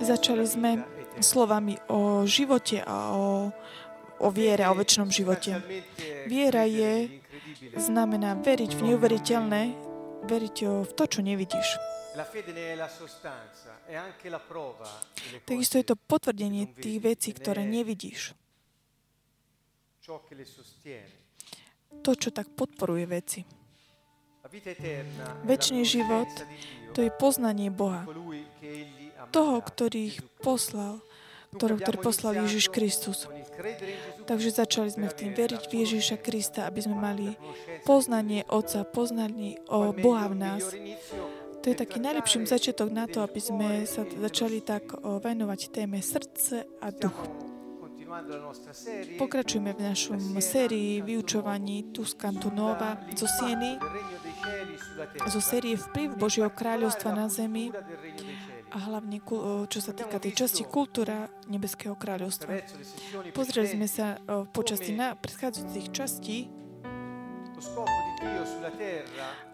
Začali sme slovami o živote a o, o viere o väčšnom živote. Viera je, znamená veriť v neuveriteľné, veriť v to, čo nevidíš. Takisto je to potvrdenie tých vecí, ktoré nevidíš. To, čo tak podporuje veci. Večný život, to je poznanie Boha. Toho, ktorý ich poslal, ktorý, ktorý poslal Ježiš Kristus. Takže začali sme v tým veriť v Ježiša Krista, aby sme mali poznanie Otca, poznanie o Boha v nás. To je taký najlepší začiatok na to, aby sme sa začali tak venovať téme srdce a duch. Pokračujeme v našom sérii vyučovaní Tuscanto Nova zo Sieny, zo série Vplyv Božieho kráľovstva na zemi a hlavne čo sa týka tej časti kultúra Nebeského kráľovstva. Pozreli sme sa počas tých predchádzajúcich častí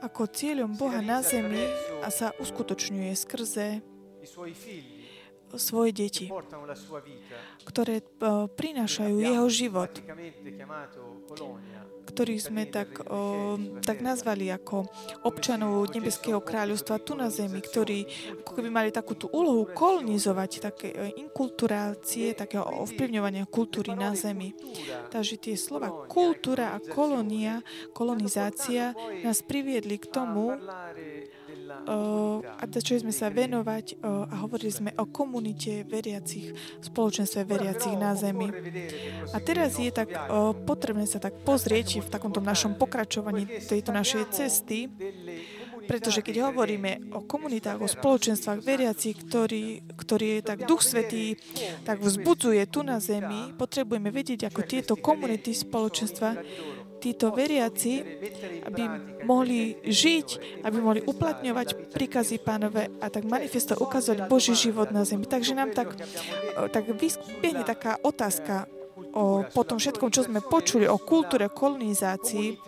ako cieľom Boha na zemi a sa uskutočňuje skrze svoje deti, ktoré prinášajú jeho život ktorých sme tak, o, tak nazvali ako občanov Nebeského kráľovstva tu na zemi, ktorí ako keby mali takú tú úlohu kolonizovať také e, inkulturácie, takého ovplyvňovania kultúry na zemi. Takže tie slova kultúra a kolónia, kolonizácia nás priviedli k tomu, a začali sme sa venovať a hovorili sme o komunite veriacich, spoločenstve veriacich na Zemi. A teraz je tak potrebné sa tak pozrieť v takomto našom pokračovaní tejto našej cesty, pretože keď hovoríme o komunitách, o spoločenstvách veriacich, ktorý, ktorý je tak Duch Svetý, tak vzbudzuje tu na zemi, potrebujeme vedieť, ako tieto komunity spoločenstva títo veriaci, aby mohli žiť, aby mohli uplatňovať príkazy pánové a tak manifesto ukázať Boží život na zemi. Takže nám tak, tak vyspiehne taká otázka o, po tom všetkom, čo sme počuli o kultúre kolonizácii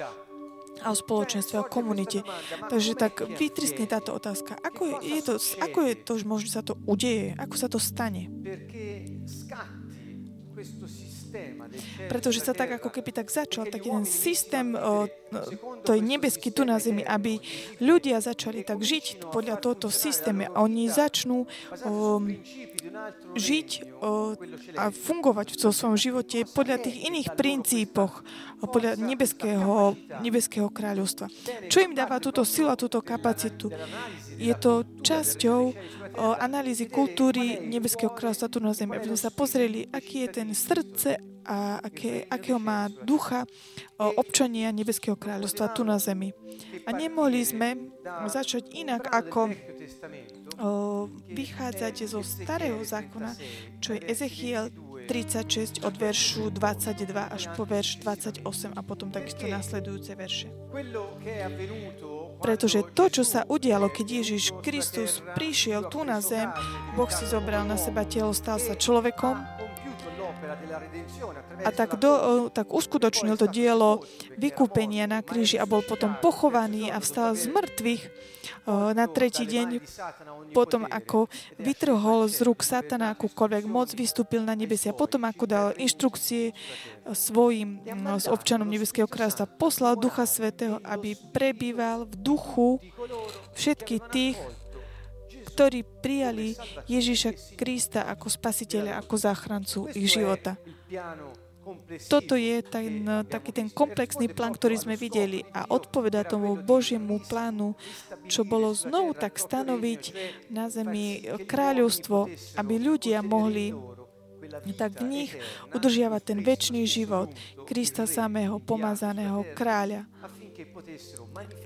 a o spoločenstve, o komunite. Takže tak vytriskne táto otázka. Ako je, je to, ako je to, že možno sa to udeje? Ako sa to stane? Pretože sa tak ako keby tak začal taký ten systém, o, to je nebeský tu na zemi, aby ľudia začali tak žiť podľa tohoto systému. Oni začnú o, žiť o, a fungovať v svojom živote podľa tých iných princípoch, podľa nebeského, nebeského kráľovstva. Čo im dáva túto silu a túto kapacitu? Je to časťou o, analýzy kultúry nebeského kráľovstva tu na zemi. Aby sme sa pozreli, aký je ten srdce a aké, akého má ducha občania Nebeského kráľovstva tu na zemi. A nemohli sme začať inak, ako vychádzať zo starého zákona, čo je Ezechiel 36 od veršu 22 až po verš 28 a potom takisto následujúce verše. Pretože to, čo sa udialo, keď Ježiš Kristus prišiel tu na zem, Boh si zobral na seba telo, stal sa človekom, a tak, do, tak uskutočnil to dielo vykúpenia na kríži a bol potom pochovaný a vstal z mŕtvych na tretí deň, potom ako vytrhol z rúk satana akúkoľvek moc, vystúpil na nebesia, potom ako dal inštrukcie svojim s občanom Nebeského kráľstva, poslal Ducha Svetého, aby prebýval v duchu všetkých tých, ktorí prijali Ježiša Krista ako spasiteľa, ako záchrancu ich života. Toto je ten, taký ten komplexný plán, ktorý sme videli a odpoveda tomu Božiemu plánu, čo bolo znovu tak stanoviť na zemi kráľovstvo, aby ľudia mohli tak v nich udržiavať ten väčší život Krista samého pomazaného kráľa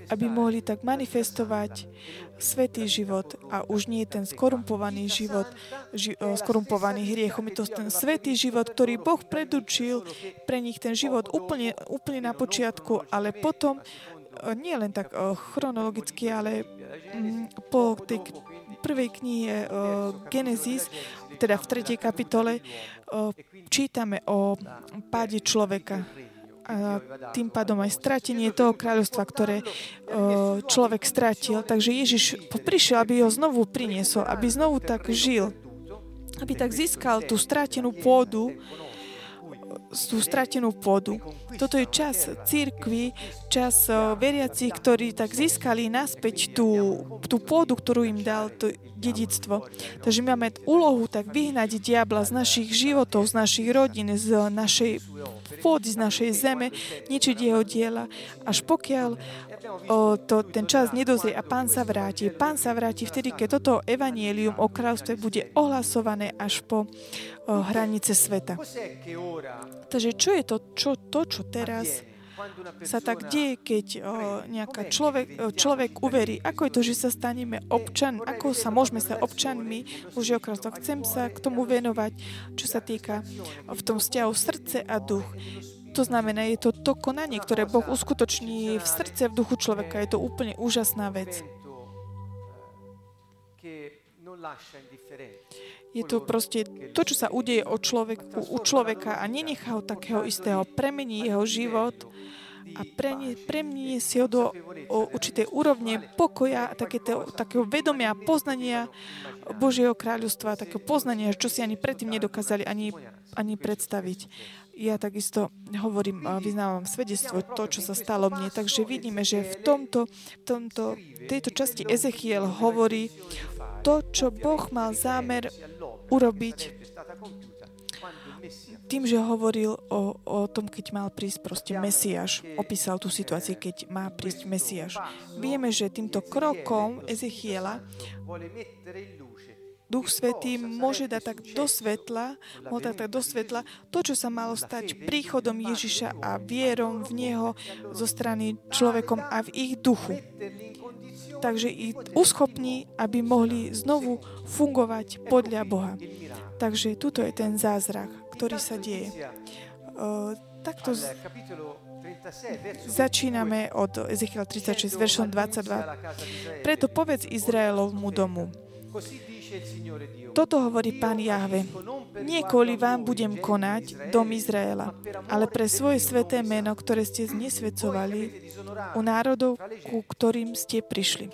aby mohli tak manifestovať svetý život a už nie ten skorumpovaný život, ži, skorumpovaný hriechom. Je to ten svetý život, ktorý Boh predurčil pre nich ten život úplne, úplne na počiatku, ale potom nie len tak chronologicky, ale mm, po tej prvej knihe Genesis, teda v tretej kapitole, čítame o páde človeka tým pádom aj stratenie toho kráľovstva, ktoré človek stratil. Takže Ježiš prišiel, aby ho znovu priniesol, aby znovu tak žil, aby tak získal tú stratenú pôdu, tú stratenú pôdu. Toto je čas církvy, čas veriacich, ktorí tak získali naspäť tú, tú pôdu, ktorú im dal to dedictvo. Takže máme úlohu tak vyhnať diabla z našich životov, z našich rodín, z našej pôdy, z našej zeme, ničiť jeho diela, až pokiaľ o, to, ten čas nedozrie a pán sa vráti. Pán sa vráti vtedy, keď toto evanielium o kráľstve bude ohlasované až po o, hranice sveta. Takže čo je to, čo, to, čo teraz sa tak deje, keď o, nejaká človek, človek uverí, ako je to, že sa staneme občan, ako sa môžeme stať občanmi Božieho kráľstva. Chcem sa k tomu venovať, čo sa týka v tom vzťahu srdce a duch. To znamená, je to to konanie, ktoré Boh uskutoční v srdce, v duchu človeka. Je to úplne úžasná vec. Je to proste to, čo sa udeje o človeku, u človeka a nenechá ho takého istého, premení jeho život a premení si ho do o určitej úrovne pokoja, také takého vedomia, poznania Božieho kráľovstva, takého poznania, čo si ani predtým nedokázali ani, ani predstaviť ja takisto hovorím, vyznávam svedectvo, to, čo sa stalo mne. Takže vidíme, že v tomto, tomto, tejto časti Ezechiel hovorí to, čo Boh mal zámer urobiť tým, že hovoril o, o tom, keď mal prísť proste Mesiáš. Opísal tú situáciu, keď má prísť Mesiáš. Vieme, že týmto krokom Ezechiela Duch Svetý môže dať tak do svetla, môže dať tak do svetla to, čo sa malo stať príchodom Ježiša a vierom v Neho zo strany človekom a v ich duchu. Takže ich uschopní, aby mohli znovu fungovať podľa Boha. Takže tuto je ten zázrak, ktorý sa deje. Takto z... začíname od Ezechiel 36, veršom 22. Preto povedz Izraelovmu domu, toto hovorí pán Jahve. Nie kvôli vám budem konať, dom Izraela, ale pre svoje sveté meno, ktoré ste znesvedcovali u národov, ku ktorým ste prišli.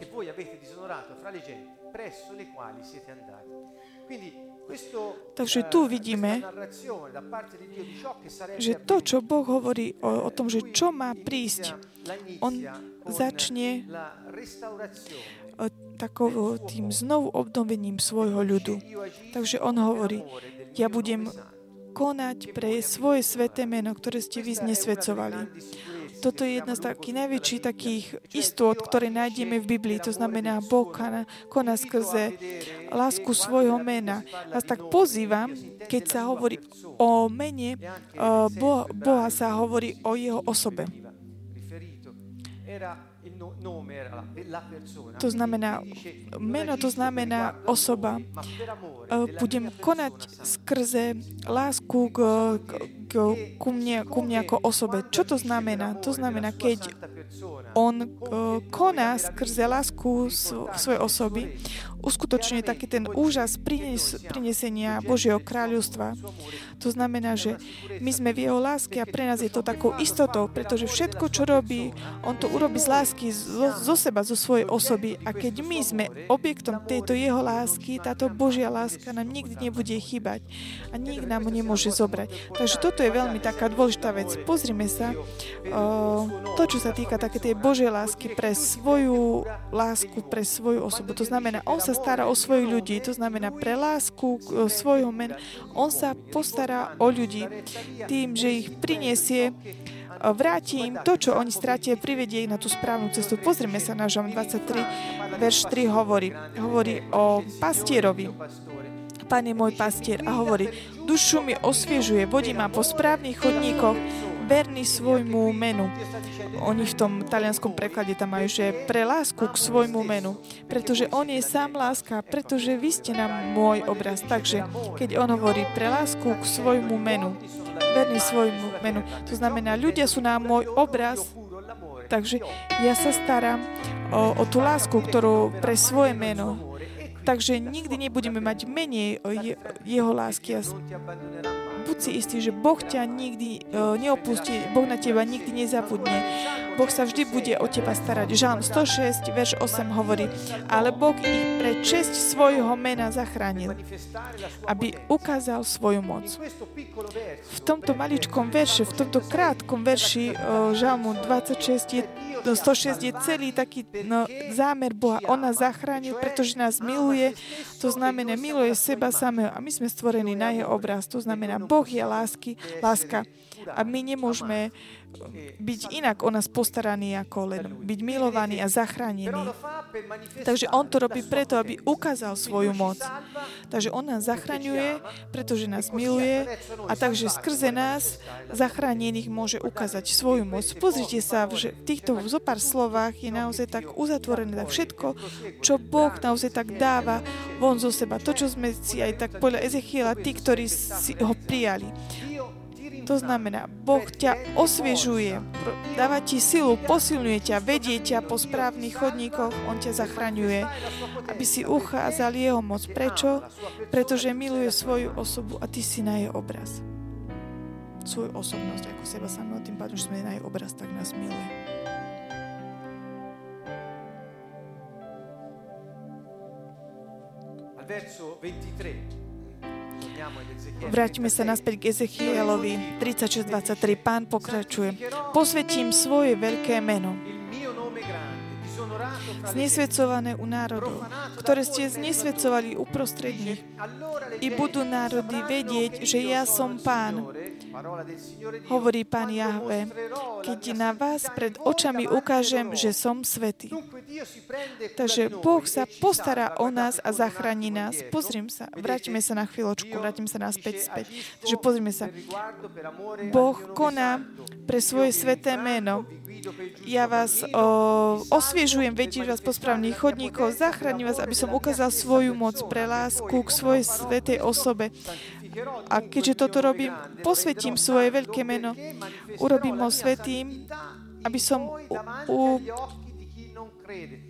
Takže tu vidíme, že to, čo Boh hovorí o, o tom, že čo má prísť, on začne takovým tým znovu obnovením svojho ľudu. Takže on hovorí, ja budem konať pre svoje sveté meno, ktoré ste vy znesvedcovali. Toto je jedna z takých najväčších takých istôt, ktoré nájdeme v Biblii. To znamená, Boh koná, skrze lásku svojho mena. Vás tak pozývam, keď sa hovorí o mene Boha, Boha sa hovorí o jeho osobe. To znamená, meno to znamená osoba. Budem konať skrze lásku k, k, k, ku, mne, ku mne ako osobe. Čo to znamená? To znamená, keď on koná skrze lásku svojej osoby, uskutočňuje taký ten úžas prines, prinesenia Božieho kráľovstva. To znamená, že my sme v jeho láske a pre nás je to takou istotou, pretože všetko, čo robí, on to urobí z lásky zo, zo seba, zo svojej osoby. A keď my sme objektom tejto jeho lásky, táto Božia láska nám nikdy nebude chýbať a nik nám nemôže zobrať. Takže toto je veľmi taká dôležitá vec. Pozrime sa, o, to, čo sa týka také tej Božej lásky pre svoju lásku, pre svoju osobu. To znamená, on sa stará o svojich ľudí, to znamená pre lásku svojho mena. On sa postará o ľudí tým, že ich prinesie vráti im to, čo oni stratia, privedie ich na tú správnu cestu. Pozrime sa na Žom 23, verš 3 hovorí, hovorí o pastierovi. Pán je môj pastier a hovorí, dušu mi osviežuje, vodí ma po správnych chodníkoch, verný svojmu menu. Oni v tom talianskom preklade tam majú, že pre lásku k svojmu menu. Pretože on je sám láska, pretože vy ste nám môj obraz. Takže keď on hovorí pre lásku k svojmu menu, verný svojmu menu, to znamená, ľudia sú nám môj obraz, takže ja sa starám o, o tú lásku, ktorú pre svoje meno. Takže nikdy nebudeme mať menej je, jeho lásky. Buď si istý, že Boh ťa nikdy uh, neopustí, Boh na teba nikdy nezabudne. Boh sa vždy bude o teba starať. Žalm 106, verš 8 hovorí, ale Boh ich pre česť svojho mena zachránil, aby ukázal svoju moc. V tomto maličkom verši, v tomto krátkom verši uh, Žalmu 26 je 106 je celý taký no, zámer Boha. On nás zachránil, pretože nás miluje. To znamená, miluje seba samého. A my sme stvorení na jeho obraz. To znamená, Boh je lásky, láska. A my nemôžeme byť inak o nás postaraný ako len byť milovaný a zachránený. Takže on to robí preto, aby ukázal svoju moc. Takže on nás zachraňuje, pretože nás miluje a takže skrze nás zachránených môže ukázať svoju moc. Pozrite sa, že v týchto zo pár slovách je naozaj tak uzatvorené tak všetko, čo Boh naozaj tak dáva von zo seba. To, čo sme si aj tak podľa Ezechiela, tí, ktorí si ho prijali. To znamená, Boh ťa osviežuje, dáva ti silu, posilňuje ťa, vedie ťa po správnych chodníkoch, On ťa zachraňuje, aby si uchádzal Jeho moc. Prečo? Pretože miluje svoju osobu a ty si na jej obraz. Svoju osobnosť ako seba samého, tým pádom, že sme na jej obraz, tak nás miluje. verso 23 Vráťme sa naspäť k Ezechielovi 36.23. Pán pokračuje. Posvetím svoje veľké meno znesvedcované u národov, ktoré ste znesvedcovali uprostred nich. I budú národy vedieť, že ja som Pán, hovorí Pán Jahve, keď na vás pred očami ukážem, že som svetý. Takže Boh sa postará o nás a zachráni nás. Pozriem sa, vráťme sa na chvíľočku, vrátim sa naspäť späť. Takže pozrime sa. Boh koná pre svoje sveté meno ja vás o, osviežujem, vedieť vás po správnych chodníkoch, zachránim vás, aby som ukázal svoju moc pre lásku k svojej svetej osobe. A keďže toto robím, posvetím svoje veľké meno, urobím ho svetým, aby som u, u,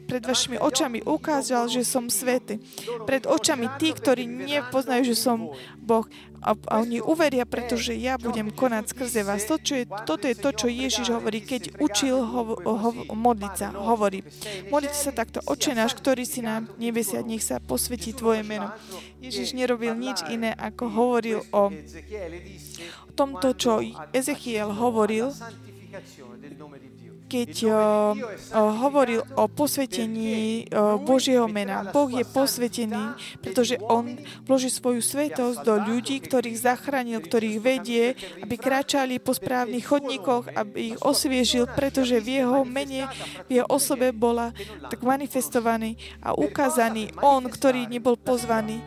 pred vašimi očami ukázal, že som svety. Pred očami tí, ktorí nepoznajú, že som Boh. A, a oni uveria, pretože ja budem konať skrze vás. To, čo je, toto je to, čo Ježiš hovorí, keď učil ho, ho, modliť sa. Hovorí, modlite sa takto. Oče náš, ktorý si na nebesia, nech sa posvetí Tvoje meno. Ježiš nerobil nič iné, ako hovoril o tomto, čo Ezechiel hovoril, keď uh, uh, hovoril o posvetení uh, Božieho mena. Boh je posvetený, pretože On vloží svoju svetosť do ľudí, ktorých zachránil, ktorých vedie, aby kráčali po správnych chodníkoch, aby ich osviežil, pretože v Jeho mene, v Jeho osobe bola tak manifestovaný a ukázaný On, ktorý nebol pozvaný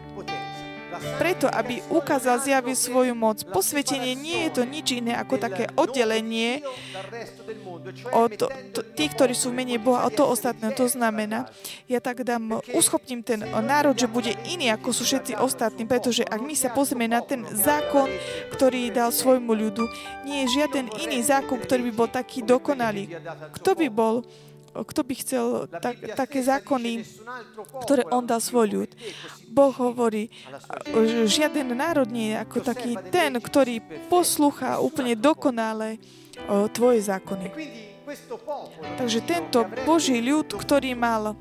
preto, aby ukázal, zjavil svoju moc. Posvetenie nie je to nič iné ako také oddelenie od tých, ktorí sú v mene Boha, od toho ostatného. To znamená, ja tak dám, uschopním ten národ, že bude iný ako sú všetci ostatní, pretože ak my sa pozrieme na ten zákon, ktorý dal svojmu ľudu, nie je žiaden iný zákon, ktorý by bol taký dokonalý. Kto by bol kto by chcel tak, také zákony, ktoré on dal svoj ľud. Boh hovorí, žiaden národ nie je ako taký ten, ktorý poslúcha úplne dokonale tvoje zákony. Takže tento Boží ľud, ktorý mal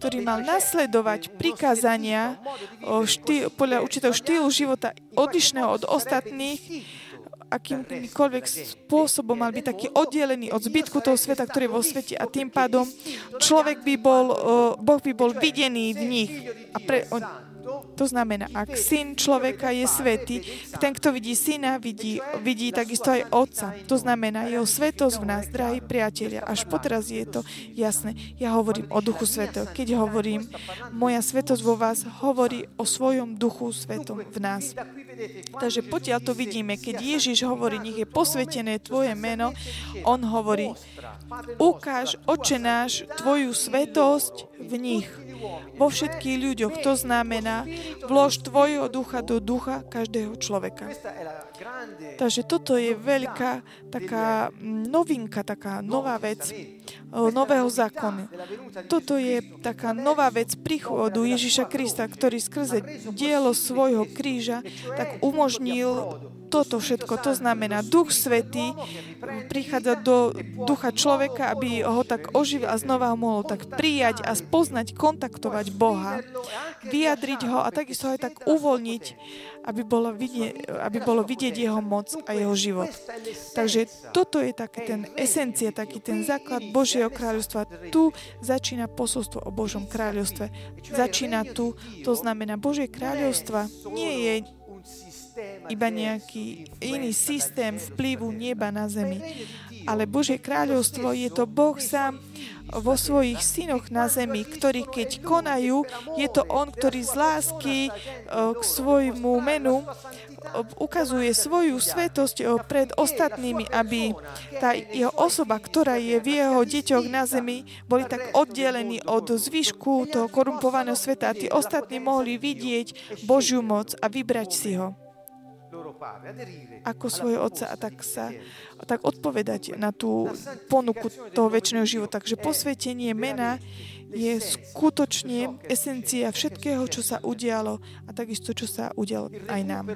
ktorý mal nasledovať prikázania štý, podľa určitého štýlu života odlišného od ostatných, akýmkoľvek spôsobom mal byť taký oddelený od zbytku toho sveta, ktorý je vo svete a tým pádom človek by bol, Boh by bol videný v nich. A pre, on, to znamená, ak syn človeka je svetý, ten, kto vidí syna, vidí, vidí takisto aj otca. To znamená, jeho svetosť v nás, drahí priatelia. Až poteraz je to jasné. Ja hovorím o duchu svetého. Keď hovorím, moja svetosť vo vás hovorí o svojom duchu svetom v nás. Takže potiaľ to vidíme, keď Ježiš hovorí, nech je posvetené Tvoje meno, On hovorí, ukáž, oče náš, Tvoju svetosť v nich. Vo všetkých ľuďoch. To znamená, vlož tvojho ducha do ducha každého človeka. Takže toto je veľká taká novinka, taká nová vec nového zákona. Toto je taká nová vec príchodu Ježiša Krista, ktorý skrze dielo svojho kríža tak umožnil toto všetko. To znamená, Duch Svetý prichádza do ducha človeka, aby ho tak oživil a znova ho mohol tak prijať a spoznať, kontaktovať Boha, vyjadriť ho a takisto aj tak uvoľniť, aby bolo, vidieť, aby bolo vidieť jeho moc a jeho život. Takže toto je taký ten esencia, taký ten základ Božieho kráľovstva. Tu začína posolstvo o Božom kráľovstve. Začína tu, to znamená, Božie kráľovstva nie je iba nejaký iný systém vplyvu neba na zemi. Ale Božie kráľovstvo je to Boh sám vo svojich synoch na zemi, ktorí keď konajú, je to On, ktorý z lásky e, k svojmu menu e, ukazuje svoju svetosť e, pred ostatnými, aby tá jeho osoba, ktorá je v jeho deťoch na zemi, boli tak oddelení od zvyšku toho korumpovaného sveta a tí ostatní mohli vidieť Božiu moc a vybrať si ho ako svojho otca a tak sa tak odpovedať na tú ponuku toho väčšného života. Takže posvetenie mena je skutočne esencia všetkého, čo sa udialo a takisto, čo sa udialo aj nám.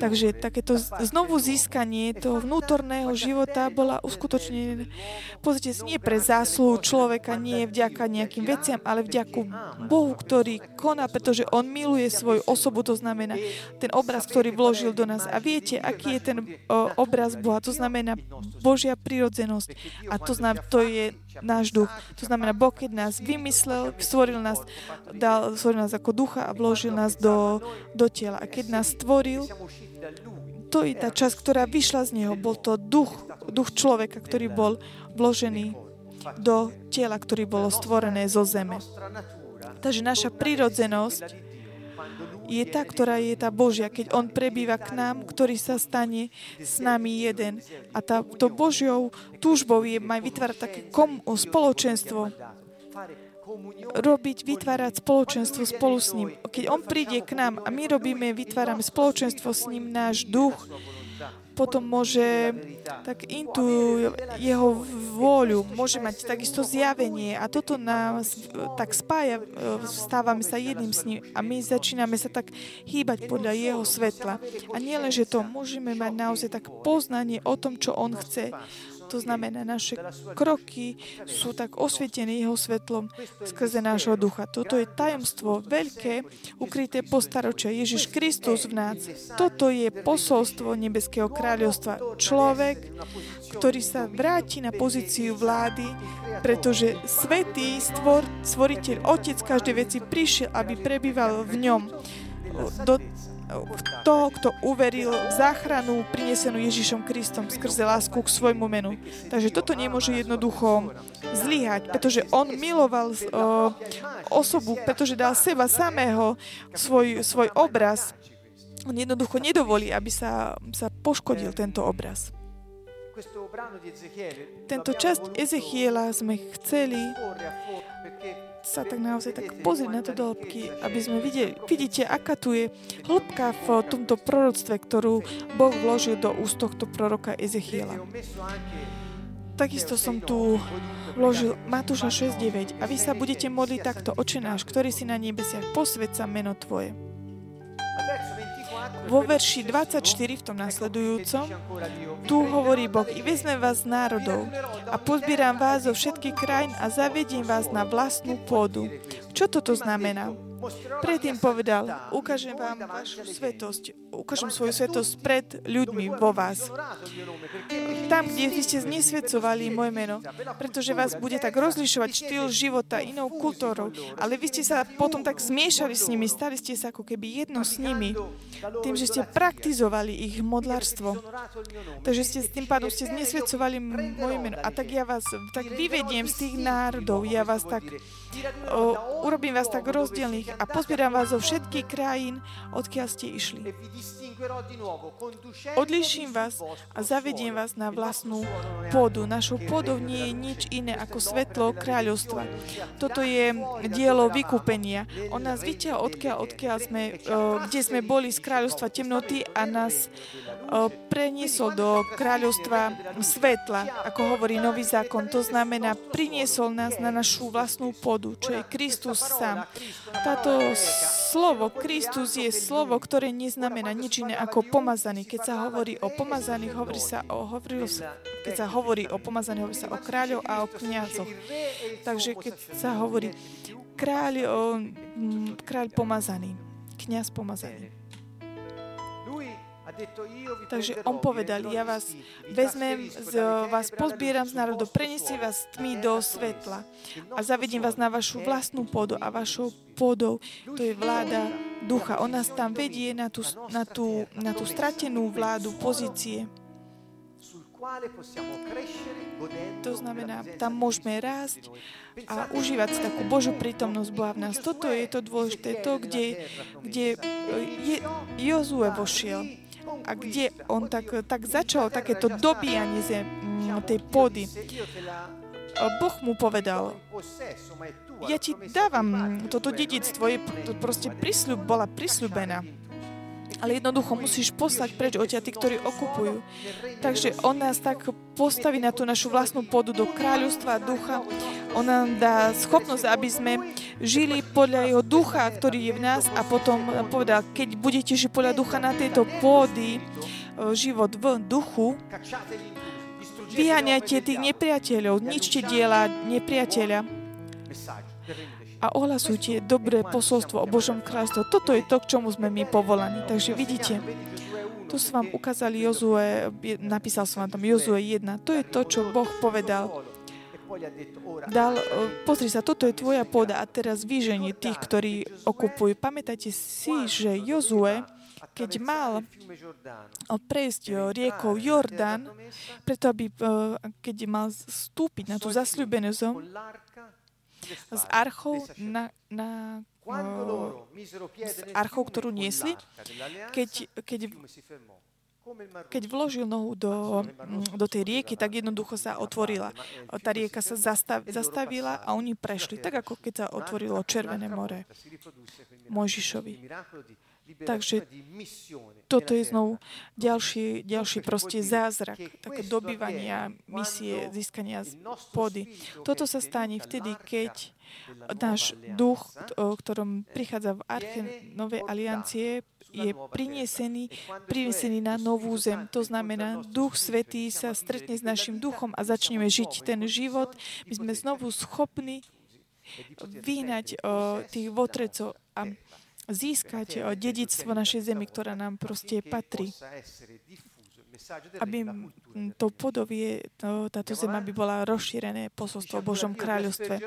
Takže takéto znovu získanie toho vnútorného života bola uskutočnené, pozrite nie pre zásluhu človeka, nie vďaka nejakým veciam, ale vďaku Bohu, ktorý koná, pretože On miluje svoju osobu, to znamená ten obraz, ktorý vložil do nás. A viete, aký je ten obraz Boha? To znamená Božia prirodzenosť. A to znamená, to je náš duch. To znamená, Boh, keď nás vymyslel, stvoril nás, dal, stvoril nás ako ducha a vložil nás do, do tela. A keď nás stvoril, to je tá časť, ktorá vyšla z neho. Bol to duch, duch človeka, ktorý bol vložený do tela, ktorý bolo stvorené zo zeme. Takže naša prírodzenosť je tá, ktorá je tá Božia, keď On prebýva k nám, ktorý sa stane s nami jeden. A tá, to Božiou túžbou je mať vytvárať také kom, spoločenstvo, robiť, vytvárať spoločenstvo spolu s ním. Keď On príde k nám a my robíme, vytvárame spoločenstvo s ním, náš duch, potom môže tak intu jeho vôľu, môže mať takisto zjavenie a toto nás tak spája, stávame sa jedným s ním a my začíname sa tak hýbať podľa jeho svetla. A nie len, že to môžeme mať naozaj tak poznanie o tom, čo on chce, to znamená, naše kroky sú tak osvietené jeho svetlom skrze nášho ducha. Toto je tajomstvo veľké, ukryté postaročia. Ježiš Kristus v nás. Toto je posolstvo Nebeského kráľovstva. Človek, ktorý sa vráti na pozíciu vlády, pretože Svetý stvor, stvoriteľ, Otec každej veci prišiel, aby prebýval v ňom. Do, toho, kto uveril v záchranu prinesenú Ježišom Kristom skrze lásku k svojmu menu. Takže toto nemôže jednoducho zlyhať, pretože on miloval o, osobu, pretože dal seba samého, svoj, svoj obraz. On jednoducho nedovolí, aby sa, sa poškodil tento obraz. Tento časť Ezechiela sme chceli sa tak naozaj tak pozrieť na to do hĺbky, aby sme videli, vidíte, aká tu je hĺbka v tomto proroctve, ktorú Boh vložil do úst tohto proroka Ezechiela. Takisto som tu vložil Matúša 6.9 a vy sa budete modliť takto, Oče náš, ktorý si na nebesiach, posved meno Tvoje. Vo verši 24 v tom nasledujúcom tu hovorí Boh, i vezmem vás z národov a pozbieram vás zo všetkých krajín a zavediem vás na vlastnú pôdu. Čo toto znamená? Predtým povedal, ukážem vám vašu svetosť, ukážem svoju svetosť pred ľuďmi vo vás. Tam, kde vy ste znesvedcovali moje meno, pretože vás bude tak rozlišovať štýl života inou kultúrou, ale vy ste sa potom tak zmiešali s nimi, stali ste sa ako keby jedno s nimi, tým, že ste praktizovali ich modlárstvo. Takže ste s tým pádom ste znesvedcovali moje meno. A tak ja vás tak vyvediem z tých národov, ja vás tak urobím vás tak rozdielných a pozbieram vás zo všetkých krajín, odkiaľ ste išli. Odliším vás a zavediem vás na vlastnú pôdu. Našou pôdou nie je nič iné ako svetlo kráľovstva. Toto je dielo vykúpenia. On nás vyťahol odkiaľ, odkiaľ sme, kde sme boli z kráľovstva temnoty a nás preniesol do kráľovstva svetla, ako hovorí nový zákon. To znamená, priniesol nás na našu vlastnú pôdu, čo je Kristus sám. Táto slovo Kristus je slovo, ktoré neznamená nič iné ako pomazaný. Keď sa hovorí o pomazaných, hovorí sa o, hovorí sa, keď sa hovorí o pomazaných, hovorí sa o kráľov a o kniazoch. Takže keď sa hovorí kráľ, kráľ pomazaný, kniaz pomazaný. Takže on povedal, ja vás vezmem, z, vás pozbieram z národov, prenesiem vás tmy do svetla a zavedím vás na vašu vlastnú pôdu a vašou pôdou, to je vláda ducha. On nás tam vedie na tú, na tú, na tú stratenú vládu pozície. To znamená, tam môžeme rásť a užívať si takú Božú prítomnosť Boha v nás. Toto je to dôležité, to, kde, kde je, Jozue vošiel a kde on tak, tak začal takéto dobíjanie zem, mm, tej pôdy. Boh mu povedal, ja ti dávam toto dedictvo, je to proste prísľub, bola prisľubená ale jednoducho musíš poslať preč od tí, ktorí okupujú. Takže on nás tak postaví na tú našu vlastnú pôdu do kráľovstva ducha. On nám dá schopnosť, aby sme žili podľa jeho ducha, ktorý je v nás a potom povedal, keď budete žiť podľa ducha na tejto pôdy, e, život v duchu, vyháňajte tých nepriateľov, ničte diela nepriateľa a ohlasujte dobré posolstvo o Božom kráľstve. Toto je to, k čomu sme my povolaní. Takže vidíte, tu som vám ukázal Jozue, napísal som vám tam Jozue 1. To je to, čo Boh povedal. Dal, pozri sa, toto je tvoja pôda a teraz vyženie tých, ktorí okupujú. Pamätajte si, že Jozue, keď mal prejsť riekou Jordán, preto aby, keď mal vstúpiť na tú zasľúbenú zem, s archou, na, na, s archou, ktorú niesli, keď, keď, keď vložil nohu do, do tej rieky, tak jednoducho sa otvorila. Tá rieka sa zastav, zastavila a oni prešli, tak ako keď sa otvorilo Červené more Mojžišovi. Takže toto je znovu ďalší, ďalší proste zázrak, také dobývania misie, získania pôdy. Toto sa stane vtedy, keď náš duch, o ktorom prichádza v arche Novej aliancie, je prinesený, prinesený na novú zem. To znamená, Duch Svetý sa stretne s našim duchom a začneme žiť ten život. My sme znovu schopní vyhnať o, tých votrecov a získať dedictvo našej zemi, ktorá nám proste patrí. Aby to podobie, to, táto zem, aby bola rozšírené posolstvo o Božom kráľovstve.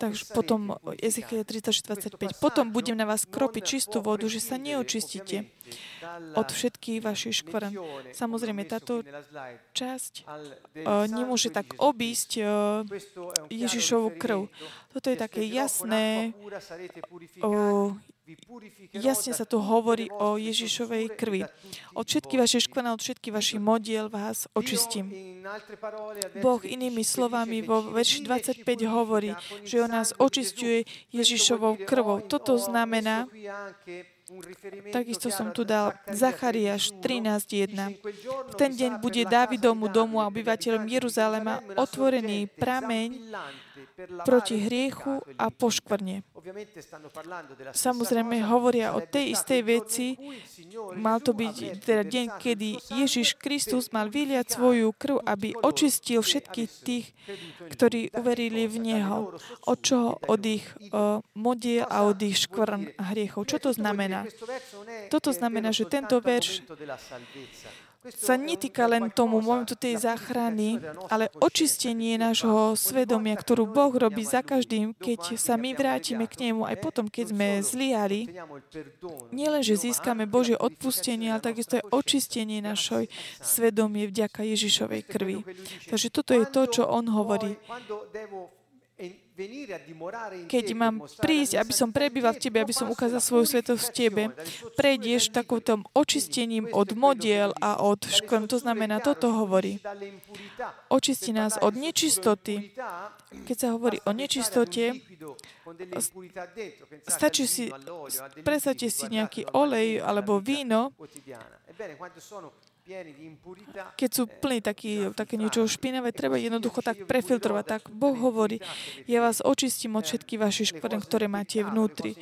Takže potom Ezechiel 36.25. Potom budem na vás kropiť čistú vodu, že sa neočistíte od všetkých vašich škvrn. Samozrejme, táto časť uh, nemôže tak obísť uh, Ježišovu krv. Toto je také jasné, uh, Jasne sa tu hovorí o Ježišovej krvi. Od všetky vaše škvrny, od všetky vašich modiel vás očistím. Boh inými slovami vo verši 25 hovorí, že on nás očistuje Ježišovou krvou. Toto znamená, Takisto som tu dal Zachariáš 13.1. V ten deň bude Dávidomu domu a obyvateľom Jeruzalema otvorený prameň proti hriechu a poškvrne. Samozrejme hovoria o tej istej veci. Mal to byť teda deň, kedy Ježiš Kristus mal vyliať svoju krv, aby očistil všetkých tých, ktorí uverili v Neho. Od čoho? Od ich uh, modiel a od ich škvrn hriechov. Čo to znamená? Toto znamená, že tento verš sa netýka len tomu momentu tej záchrany, ale očistenie nášho svedomia, ktorú Boh robí za každým, keď sa my vrátime k nemu, aj potom, keď sme zliali, nielen, že získame Božie odpustenie, ale takisto je očistenie našoj svedomie vďaka Ježišovej krvi. Takže toto je to, čo on hovorí keď mám prísť, aby som prebýval v tebe, aby som ukázal svoju svetosť v tebe, prejdeš takúto očistením od modiel a od škvrn. To znamená, toto hovorí. Očisti nás od nečistoty. Keď sa hovorí o nečistote, stačí si, predstavte si nejaký olej alebo víno, keď sú plní taký, také niečo špinavé, treba jednoducho tak prefiltrovať. Tak Boh hovorí, ja vás očistím od všetkých vašich škvrn, ktoré máte vnútri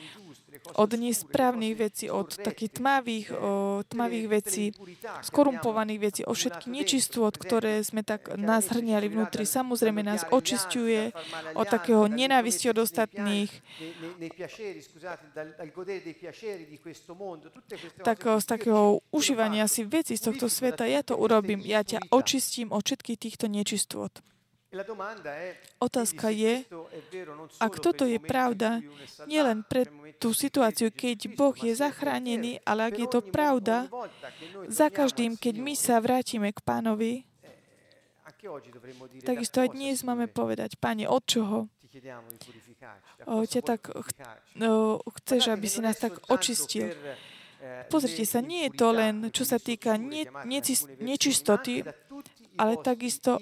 od nesprávnych vecí, od takých tmavých, o, tmavých vecí, skorumpovaných vecí, o všetky od ktoré sme tak nás hrňali vnútri. Samozrejme nás očistuje od takého nenávisti od ostatných, tak z takého užívania si veci z tohto sveta. Ja to urobím, ja ťa očistím od všetkých týchto nečistôt. Otázka je, ak toto je pravda, nielen pre tú situáciu, keď Boh je zachránený, ale ak je to pravda, za každým, keď my sa vrátime k pánovi, takisto aj dnes máme povedať, Pane, od čoho? O, ťa tak ch- o, chceš, aby si nás tak očistil. Pozrite sa, nie je to len, čo sa týka ne- nečistoty, ale takisto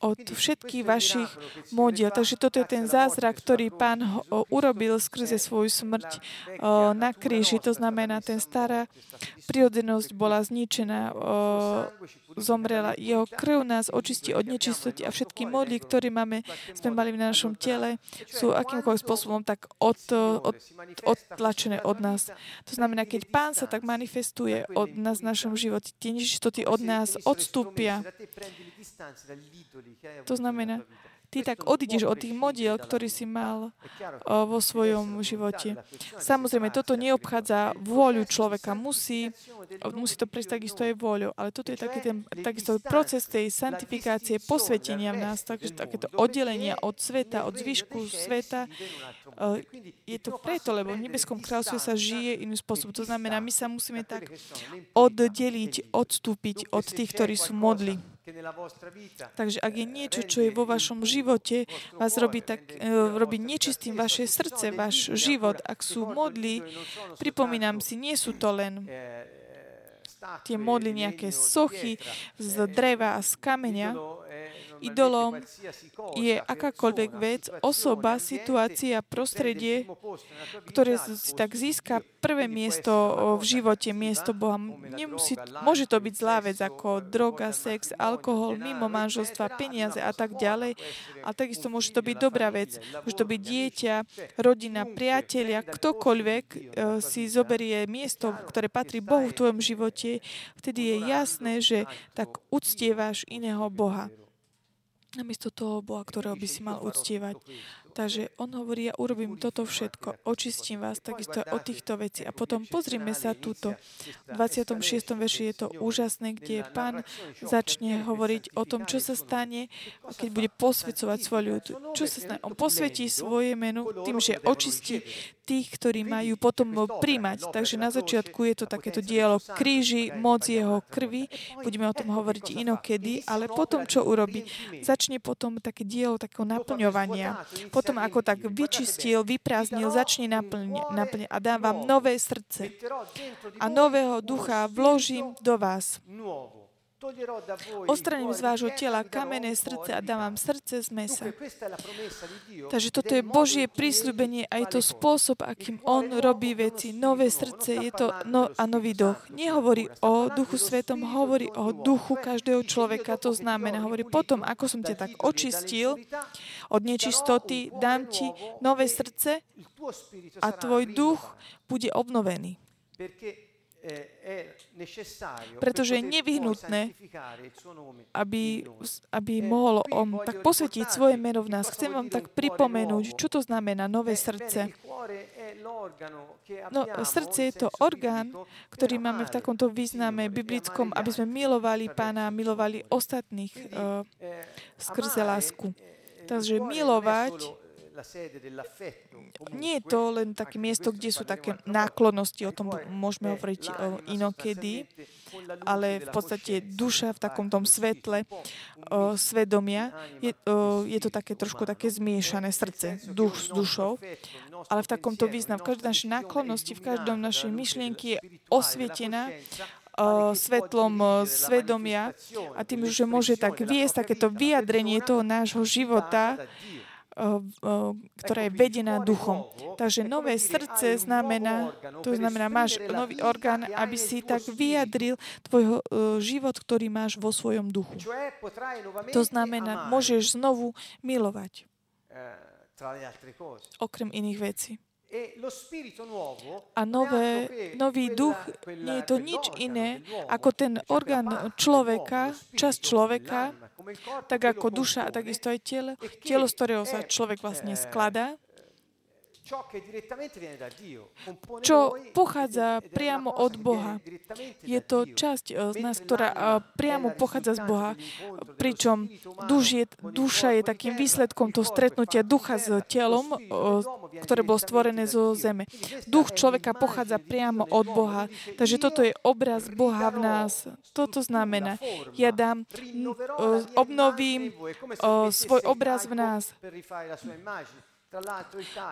od všetkých vašich modiel. Takže toto je ten zázrak, ktorý pán urobil skrze svoju smrť na kríži. To znamená, ten stará prirodzenosť bola zničená, zomrela. Jeho krv nás očistí od nečistoty a všetky modly, ktoré máme, sme mali v našom tele, sú akýmkoľvek spôsobom tak od, od, odtlačené od nás. To znamená, keď pán sa tak manifestuje od nás v našom živote, tie nečistoty od nás odstúpia. To znamená, ty tak odídeš od tých modiel, ktorý si mal vo svojom živote. Samozrejme, toto neobchádza vôľu človeka. Musí, musí to prejsť takisto aj vôľu. Ale toto je taký ten, takisto proces tej santifikácie, posvetenia v nás, takže takéto oddelenia od sveta, od zvyšku sveta. Je to preto, lebo v nebeskom kráľovstve sa žije iným spôsobom. To znamená, my sa musíme tak oddeliť, odstúpiť od tých, ktorí sú modli. Takže ak je niečo, čo je vo vašom živote, vás robí, tak, e, robí nečistým vaše srdce, váš život, ak sú modly, pripomínam si, nie sú to len tie modly nejaké sochy z dreva a z kameňa, idolom je akákoľvek vec, osoba, situácia, prostredie, ktoré si tak získa prvé miesto v živote, miesto Boha. Nemusí, môže to byť zlá vec ako droga, sex, alkohol, mimo manželstva, peniaze a tak ďalej. A takisto môže to byť dobrá vec. Môže to byť dieťa, rodina, priatelia, ktokoľvek e, si zoberie miesto, ktoré patrí Bohu v tvojom živote, vtedy je jasné, že tak uctievaš iného Boha namiesto toho Boha, ktorého by si mal uctievať. Takže on hovorí, ja urobím toto všetko, očistím vás takisto o týchto vecí. A potom pozrime sa túto. V 26. verši je to úžasné, kde pán začne hovoriť o tom, čo sa stane, keď bude posvedcovať svoj ľud. Čo sa stane? On posvetí svoje meno tým, že očistí tých, ktorí majú potom príjmať. Takže na začiatku je to takéto dielo kríži, moc jeho krvi. Budeme o tom hovoriť inokedy, ale potom, čo urobí? Začne potom také dielo takého naplňovania. Potom, ako tak vyčistil, vyprázdnil, začne naplňať naplň, a dám vám nové srdce. A nového ducha vložím do vás. Ostraním z vášho tela kamenné srdce a dám vám srdce z mesa. Takže toto je Božie prísľubenie a je to spôsob, akým On robí veci. Nové srdce je to no, a nový duch. Nehovorí o duchu svetom, hovorí o duchu každého človeka. To znamená, hovorí potom, ako som ťa tak očistil od nečistoty, dám ti nové srdce a tvoj duch bude obnovený. Pretože je nevyhnutné, aby, aby mohol on tak posvetiť svoje meno v nás. Chcem vám tak pripomenúť, čo to znamená nové srdce. No, srdce je to orgán, ktorý máme v takomto význame biblickom, aby sme milovali Pána milovali ostatných uh, skrze lásku. Takže milovať nie je to len také miesto, kde sú také náklonnosti, o tom môžeme hovoriť inokedy, ale v podstate duša v takom tom svetle o, svedomia. Je, o, je to také trošku také zmiešané srdce, duch s dušou, ale v takomto významu, v každej našej náklonnosti, v každom našej myšlienky je osvietená svetlom svedomia a tým, že môže tak viesť takéto vyjadrenie toho nášho života, ktorá je vedená duchom. Takže nové srdce znamená, to znamená, máš nový orgán, aby si tak vyjadril tvoj život, ktorý máš vo svojom duchu. To znamená, môžeš znovu milovať. Okrem iných vecí. E A nové, nový duch nie je to nič iné ako ten orgán človeka, časť človeka, tak ako duša a takisto aj telo, telo, z ktorého sa človek vlastne skladá čo pochádza priamo od Boha. Je to časť eh, z nás, ktorá eh, priamo pochádza z Boha, pričom duš je, duša je takým výsledkom toho stretnutia ducha s telom, eh, ktoré bolo stvorené zo zeme. Duch človeka pochádza priamo od Boha. Takže toto je obraz Boha v nás. Toto znamená, ja dám, obnovím svoj obraz v nás.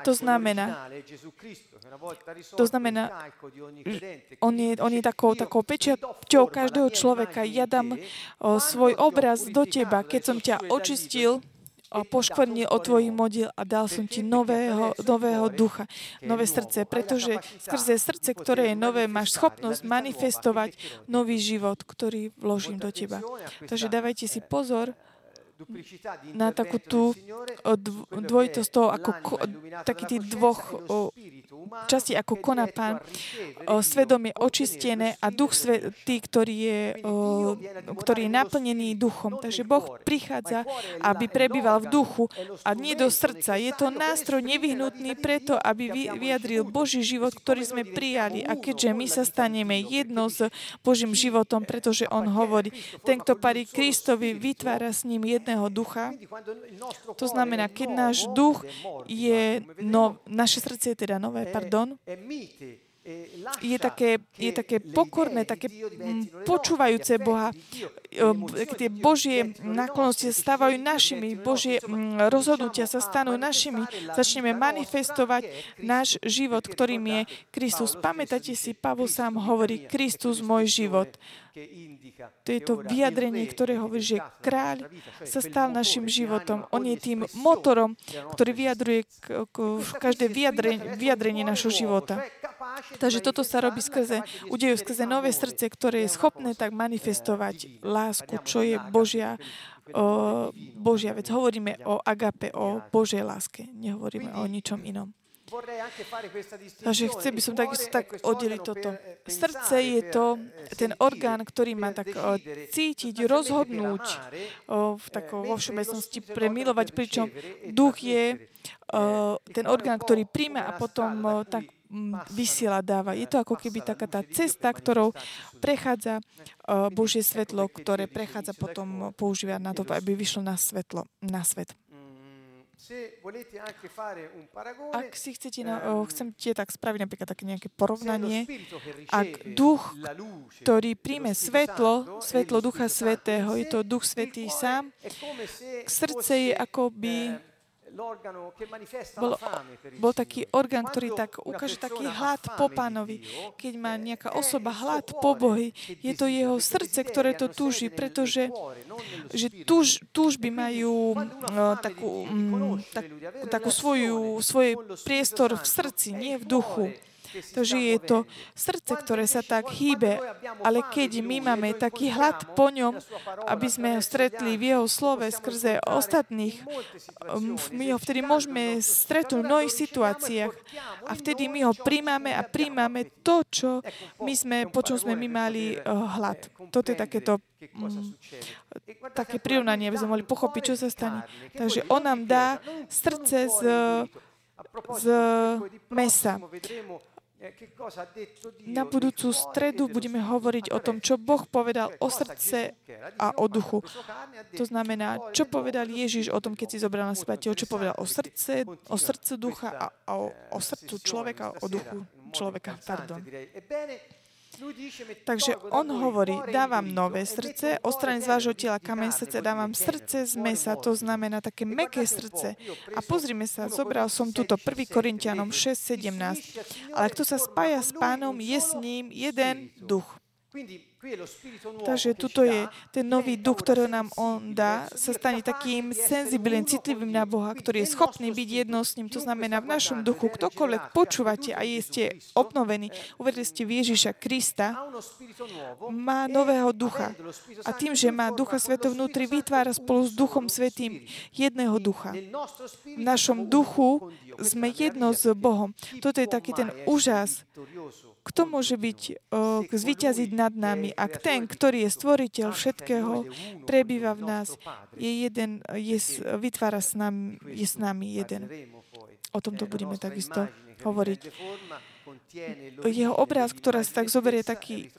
To znamená, to znamená, on je, on je takou, takou pečiaťou každého človeka. Ja dám o, svoj obraz do teba, keď som ťa očistil, a poškvrnil o tvojich modiel a dal som ti nového, nového ducha, nové srdce, pretože skrze srdce, ktoré je nové, máš schopnosť manifestovať nový život, ktorý vložím do teba. Takže dávajte si pozor, na takú tú dvojitosť toho, ako ko, taký tých dvoch o, časti, ako koná pán, o, svedomie očistené a duch svetý, ktorý je, ktorý je naplnený duchom. Takže Boh prichádza, aby prebýval v duchu a nie do srdca. Je to nástroj nevyhnutný preto, aby vyjadril Boží život, ktorý sme prijali. A keďže my sa staneme jedno s Božím životom, pretože On hovorí, ten, kto parí Kristovi, vytvára s ním jedno jedného ducha. To znamená, keď náš duch je, no, naše srdce je teda nové, pardon, je také, je také pokorné, také počúvajúce Boha. Tie Božie náklonosti sa stávajú našimi, Božie rozhodnutia sa stanú našimi. Začneme manifestovať náš život, ktorým je Kristus. Pamätáte si, Pavol sám hovorí, Kristus môj život. To je to vyjadrenie, ktoré hovorí, že kráľ sa stal našim životom. On je tým motorom, ktorý vyjadruje každé vyjadrenie, vyjadrenie našho života. Takže toto sa robí skrze, udejú skrze nové srdce, ktoré je schopné tak manifestovať lásku, čo je Božia, o, Božia vec. Hovoríme o agape, o Božej láske. Nehovoríme o ničom inom. Takže chcel by som takisto tak oddeliť toto. Srdce je to ten orgán, ktorý má tak cítiť, rozhodnúť v tako, vo všeobecnosti premilovať, pričom duch je ten orgán, ktorý príjme a potom tak vysiela, dáva. Je to ako keby taká tá cesta, ktorou prechádza Božie svetlo, ktoré prechádza potom používa na to, aby vyšlo na svetlo, na svet. Ak si chcete, na, oh, chcem tie tak spraviť napríklad také nejaké porovnanie, ak duch, ktorý príjme svetlo, svetlo Ducha Svetého, je to Duch Svetý sám, srdce je akoby bol, bol taký orgán, ktorý tak ukáže taký hlad po pánovi. Keď má nejaká osoba hlad po Bohy, je to jeho srdce, ktoré to túži, pretože že túž, túžby majú uh, takú, um, tak, takú svoju, svoj priestor v srdci, nie v duchu. Takže je to srdce, ktoré sa tak hýbe, ale keď my máme taký hlad po ňom, aby sme ho stretli v jeho slove skrze ostatných, um, my ho vtedy môžeme stretnúť v mnohých situáciách a vtedy my ho príjmame a príjmame to, čo my sme, po čom sme my mali uh, hlad. Toto je takéto um, také prirovnanie, aby sme mohli pochopiť, čo sa stane. Takže on nám dá srdce z, z mesa. Na budúcu stredu budeme hovoriť o tom, čo Boh povedal o srdce a o duchu. To znamená, čo povedal Ježiš o tom, keď si zobral na seba čo povedal o srdce, o srdcu ducha a o, o srdcu človeka, o duchu človeka. Pardon. Takže on hovorí, dávam nové srdce, ostraň z vášho tela kameň srdce, dávam srdce z mesa, to znamená také meké srdce. A pozrime sa, zobral som túto 1. Korintianom 6.17. Ale kto sa spája s pánom, je s ním jeden duch. Takže tuto je ten nový duch, ktorý nám on dá, sa stane takým senzibilným, citlivým na Boha, ktorý je schopný byť jedno s ním. To znamená, v našom duchu, ktokoľvek počúvate a ste obnovení, uvedli ste v Ježiša Krista, má nového ducha. A tým, že má Ducha Sveto vnútri, vytvára spolu s Duchom Svetým jedného ducha. V našom duchu sme jedno s Bohom. Toto je taký ten úžas, kto môže byť, o, zvyťaziť nad nami, ak ten, ktorý je stvoriteľ všetkého, prebýva v nás, je jeden, je, vytvára s nami, je s nami jeden. O tomto budeme takisto hovoriť. Jeho obraz, ktorá sa tak zoberie taký,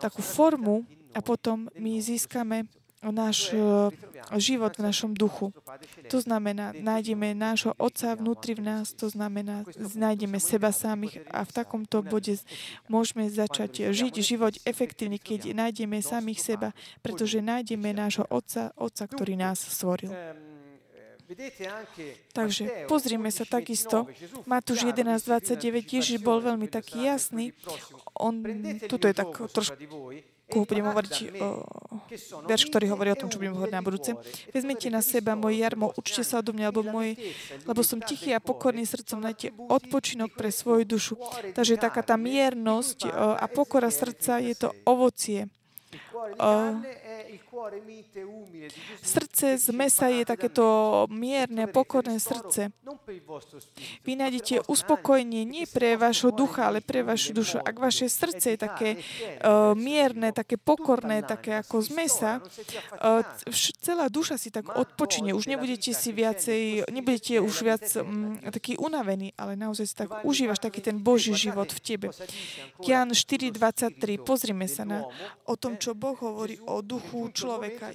takú formu a potom my získame náš e, život v našom duchu. To znamená, nájdeme nášho Otca vnútri v nás, to znamená, nájdeme seba samých a v takomto bode môžeme začať žiť život efektívny, keď nájdeme samých seba, pretože nájdeme nášho Otca, Otca, ktorý nás stvoril. Takže pozrieme sa takisto. Matúš 11.29, Ježiš bol veľmi taký jasný. On, tuto je tak trošku ku budem hovoriť o verš, ktorý hovorí o tom, čo budem hovoriť na budúce. Vezmite na seba moje jarmo, učte sa odo mňa, lebo, moje, lebo som tichý a pokorný srdcom, najte odpočinok pre svoju dušu. Takže taká tá miernosť a pokora srdca je to ovocie. Srdce z mesa je takéto mierne, pokorné srdce. Vy nájdete uspokojenie nie pre vašho ducha, ale pre vašu dušu. Ak vaše srdce je také uh, mierne, také pokorné, také ako z mesa, uh, celá duša si tak odpočine. Už nebudete si viacej, nebudete už viac um, taký unavený, ale naozaj si tak užívaš taký ten Boží život v tebe. Jan 4.23, pozrime sa na o tom, čo Boh hovorí o duchu človeka.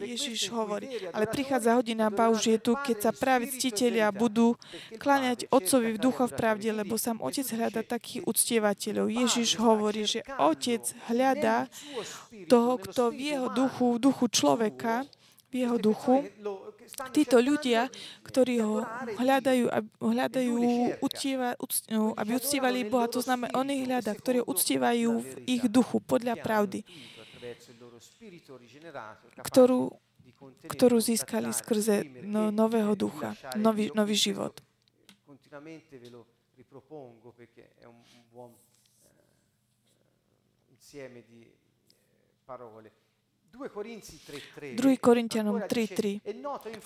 Ježiš hovorí, ale prichádza hodina pauž je tu, keď sa práve ctitelia budú kláňať Otcovi v ducha v pravde, lebo sám Otec hľada takých uctievateľov. Ježiš hovorí, že Otec hľadá toho, kto v jeho duchu, v duchu človeka, v jeho duchu, títo ľudia, ktorí ho hľadajú, hľadajú uctieva, no, aby uctievali Boha, to znamená, oni hľadá, ktorí ho uctievajú v ich duchu, podľa pravdy ktorú, ktorú získali skrze no, nového ducha, nový, nový život. insieme di parole. 2 Korintianom 3.3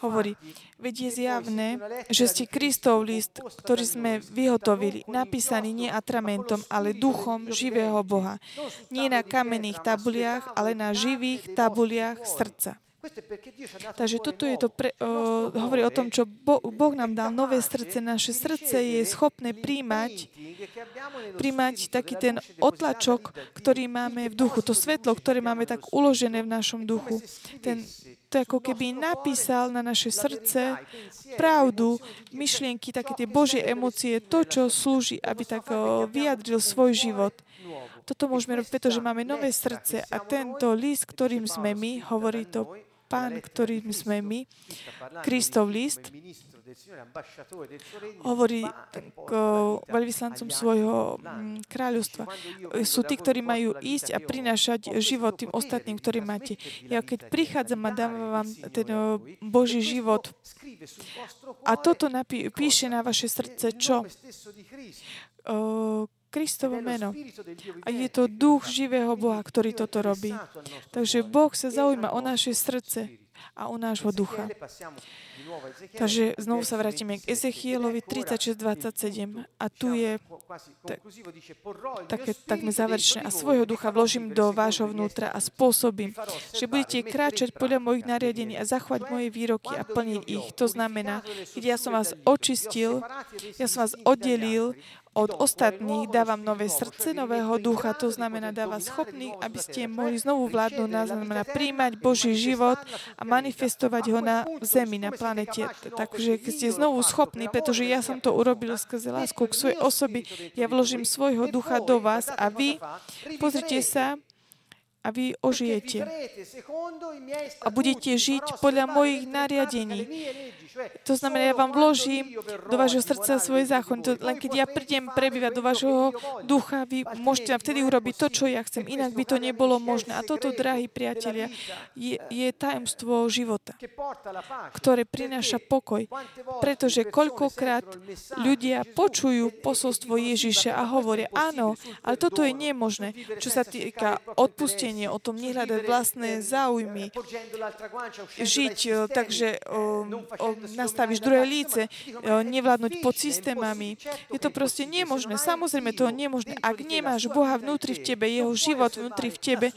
hovorí, veď je zjavné, že ste Kristov list, ktorý sme vyhotovili, napísaný nie atramentom, ale duchom živého Boha. Nie na kamenných tabuliach, ale na živých tabuliach srdca. Takže toto je to pre, uh, hovorí o tom, čo bo, Boh nám dal nové srdce. Naše srdce je schopné príjmať, príjmať taký ten otlačok, ktorý máme v duchu. To svetlo, ktoré máme tak uložené v našom duchu. Ten, to ako keby napísal na naše srdce pravdu, myšlienky, také tie Božie emócie, to, čo slúži, aby tak uh, vyjadril svoj život. Toto môžeme robiť, pretože máme nové srdce a tento list, ktorým sme my, hovorí to pán, ktorým sme my, Kristov list, hovorí k veľvyslancom svojho mm, kráľovstva. Sú tí, ktorí majú ísť a prinášať život tým ostatným, ktorí máte. Ja keď prichádzam a dávam vám ten Boží život a toto napí- píše na vaše srdce, čo? Kristovo meno. A je to duch živého Boha, ktorý toto robí. Takže Boh sa zaujíma o naše srdce a o nášho ducha. Takže znovu sa vrátime k Ezechielovi 36.27 a tu je tak, také takme záverečné. A svojho ducha vložím do vášho vnútra a spôsobím, že budete kráčať podľa mojich nariadení a zachovať moje výroky a plniť ich. To znamená, keď ja som vás očistil, ja som vás oddelil od ostatných dávam nové srdce, nového ducha, to znamená dáva schopných, aby ste mohli znovu vládnuť, na znamená príjmať Boží život a manifestovať ho na Zemi, na planete. Takže keď ste znovu schopní, pretože ja som to urobil skrze lásku k svojej osoby, ja vložím svojho ducha do vás a vy, pozrite sa, a vy ožijete a budete žiť podľa mojich nariadení. To znamená, ja vám vložím do vášho srdca svoje zákon. To, len keď ja prídem prebývať do vášho ducha, vy môžete vtedy urobiť to, čo ja chcem. Inak by to nebolo možné. A toto, drahí priatelia, je, je tajomstvo života, ktoré prináša pokoj. Pretože koľkokrát ľudia počujú posolstvo Ježiša a hovoria, áno, ale toto je nemožné, čo sa týka odpustenia učenie o tom nehľadať vlastné záujmy, žiť, takže o, o, nastavíš druhé líce, nevládnuť pod systémami. Je to proste nemožné. Samozrejme, to je nemožné. Ak nemáš Boha vnútri v tebe, jeho život vnútri v tebe,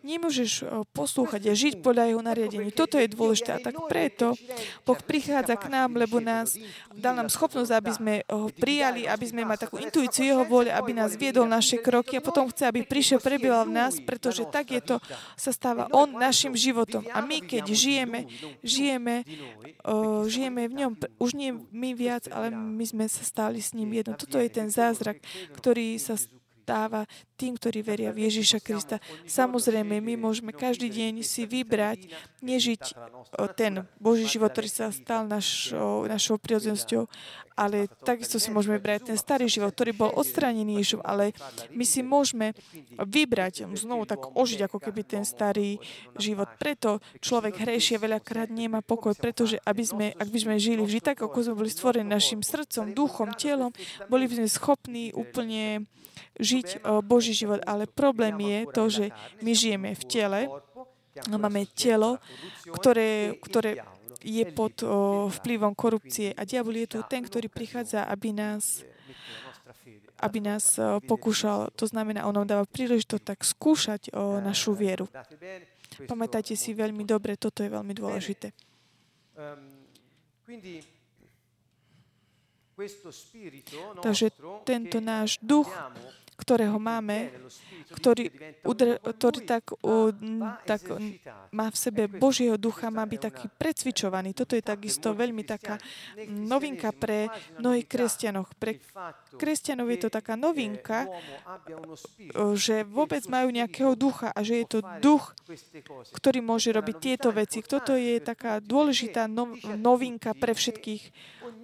nemôžeš poslúchať a žiť podľa jeho nariadení. Toto je dôležité. A tak preto Boh prichádza k nám, lebo nás dal nám schopnosť, aby sme ho prijali, aby sme mali takú intuíciu jeho vôle, aby nás viedol naše kroky a potom chce, aby prišiel, prebýval v nás, pretože tak je to, sa stáva On našim životom. A my, keď žijeme, žijeme, uh, žijeme v ňom, už nie my viac, ale my sme sa stali s ním jedno. Toto je ten zázrak, ktorý sa dáva tým, ktorí veria v Ježiša Krista. Samozrejme, my môžeme každý deň si vybrať, nežiť ten Boží život, ktorý sa stal našou, našou prirodzenosťou, ale takisto si môžeme vybrať ten starý život, ktorý bol odstranený Ježišom, ale my si môžeme vybrať, znovu tak ožiť ako keby ten starý život. Preto človek hrešie veľakrát nemá pokoj, pretože aby sme, ak by sme žili vždy tak, ako sme boli stvorení našim srdcom, duchom, telom, boli by sme schopní úplne žiť Boží život. Ale problém je to, že my žijeme v tele, máme telo, ktoré, ktoré je pod o, vplyvom korupcie a diabol je tu ten, ktorý prichádza, aby nás aby nás pokúšal. To znamená, on nám dáva príležitosť tak skúšať o našu vieru. Pamätajte si veľmi dobre, toto je veľmi dôležité. Takže tento náš duch ktorého máme, ktorý, udr, ktorý tak, uh, tak má v sebe Božieho ducha, má byť taký precvičovaný. Toto je takisto veľmi taká novinka pre mnohých kresťanov. Pre kresťanov je to taká novinka, že vôbec majú nejakého ducha a že je to duch, ktorý môže robiť tieto veci. Toto je taká dôležitá novinka pre všetkých,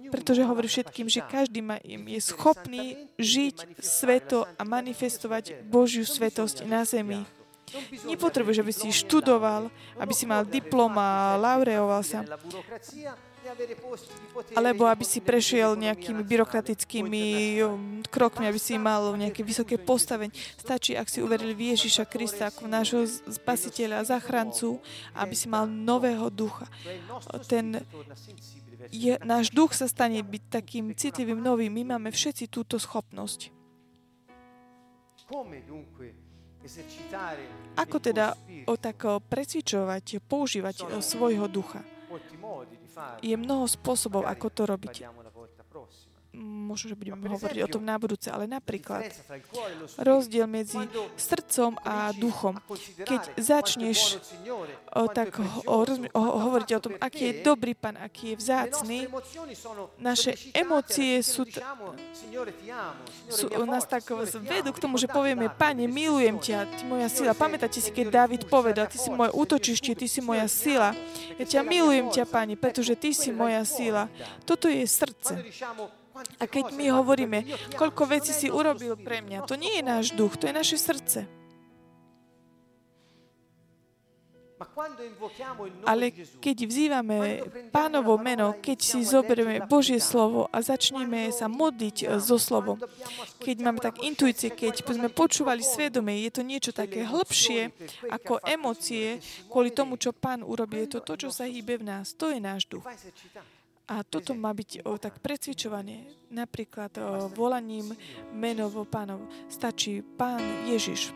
pretože hovorí všetkým, že každý je schopný žiť sveto a manifestovať Božiu svetosť na zemi. Nepotrebuješ, aby si študoval, aby si mal diplom a laureoval sa, alebo aby si prešiel nejakými byrokratickými krokmi, aby si mal nejaké vysoké postavenie. Stačí, ak si uverili v Ježiša Krista ako nášho spasiteľa a zachrancu, aby si mal nového ducha. Ten je, náš duch sa stane byť takým citlivým novým. My máme všetci túto schopnosť. Ako teda o tak precvičovať, používať svojho ducha? Je mnoho spôsobov, ako to robiť možno, že budeme hovoriť o tom na budúce, ale napríklad rozdiel medzi srdcom a duchom. Keď začneš o, tak o, o, hovoriť o tom, aký je dobrý pán, aký je vzácný, naše emócie sú, t- sú nás tak vedú k tomu, že povieme, Pane, milujem ťa, ty moja sila. Pamätáte si, keď David povedal, ty si moje útočište, ty si moja sila. Ja ťa milujem ťa, Pane, pretože ty si moja sila. Toto je srdce. A keď my hovoríme, koľko vecí si urobil pre mňa, to nie je náš duch, to je naše srdce. Ale keď vzývame pánovo meno, keď si zoberieme Božie slovo a začneme sa modliť so slovom, keď máme tak intuície, keď sme počúvali svedomie, je to niečo také hĺbšie ako emócie kvôli tomu, čo pán urobí. Je to to, čo sa hýbe v nás. To je náš duch. A toto má byť o, tak precvičované. Napríklad o, volaním menovo pánov. Stačí pán Ježiš.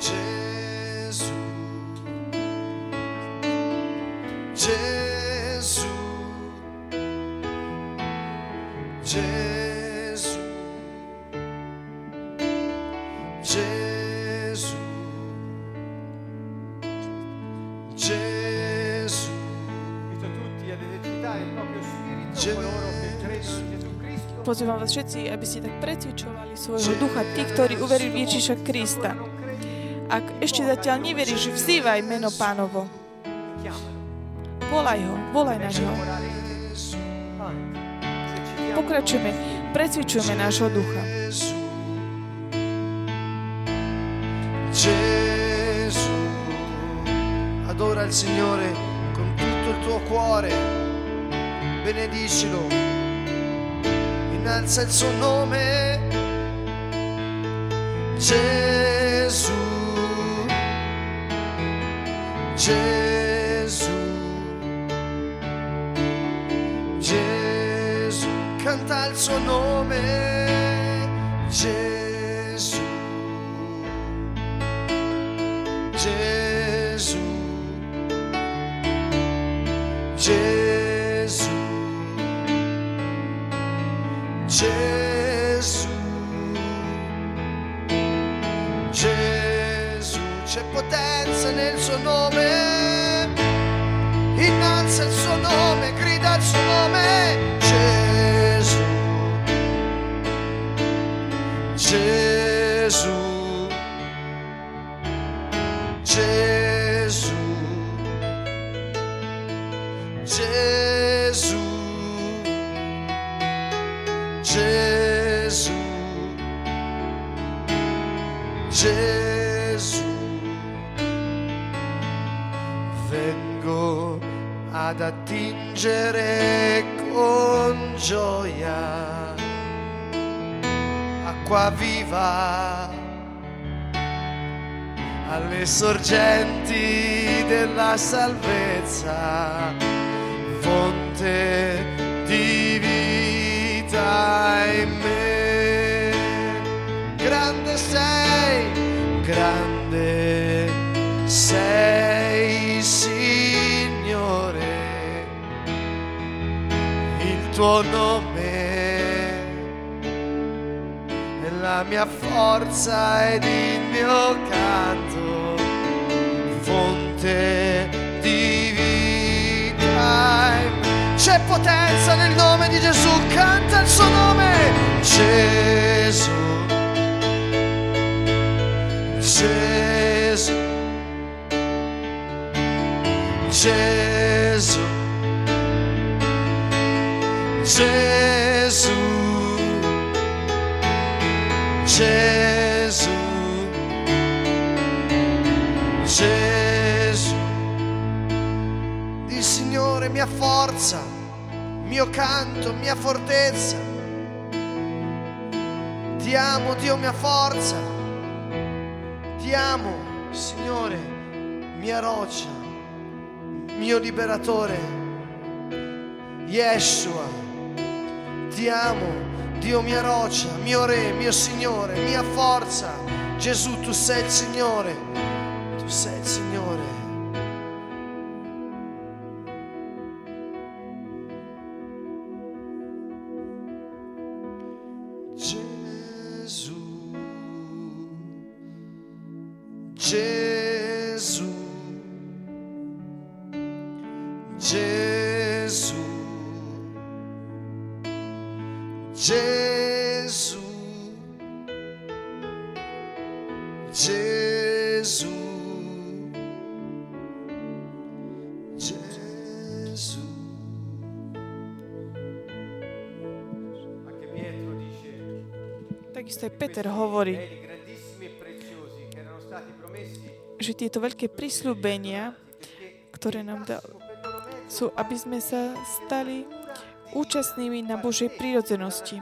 Gesù, Gesù, Pozývam vás všetci, aby ste tak precvičovali svojho ducha, tí, ktorí uverili Ježiša Krista. Ak ešte zatiaľ neveríš, vzývaj meno pánovo. Volaj ho, volaj na. Esercitiamo Pokračujeme, precvičujeme nášho ducha. Gesù. Adora il Signore con tutto il tuo cuore, benedicilo, innalza il suo nome. Gesù, Gesù, Gesù, canta il suo nome, Gesù, Gesù, Gesù, mia forza, mio canto, mia fortezza. Ti amo Dio mia forza. Ti amo, Signore, mia roccia, mio liberatore, Yeshua. Ti amo, Dio mia roccia, mio Re, mio Signore, mia forza. Gesù, tu sei il Signore, tu sei il Signore. Stati promessi že tieto veľké prísľubenia, ktoré nám dal, sú, aby sme sa stali účastnými na Božej prírodzenosti.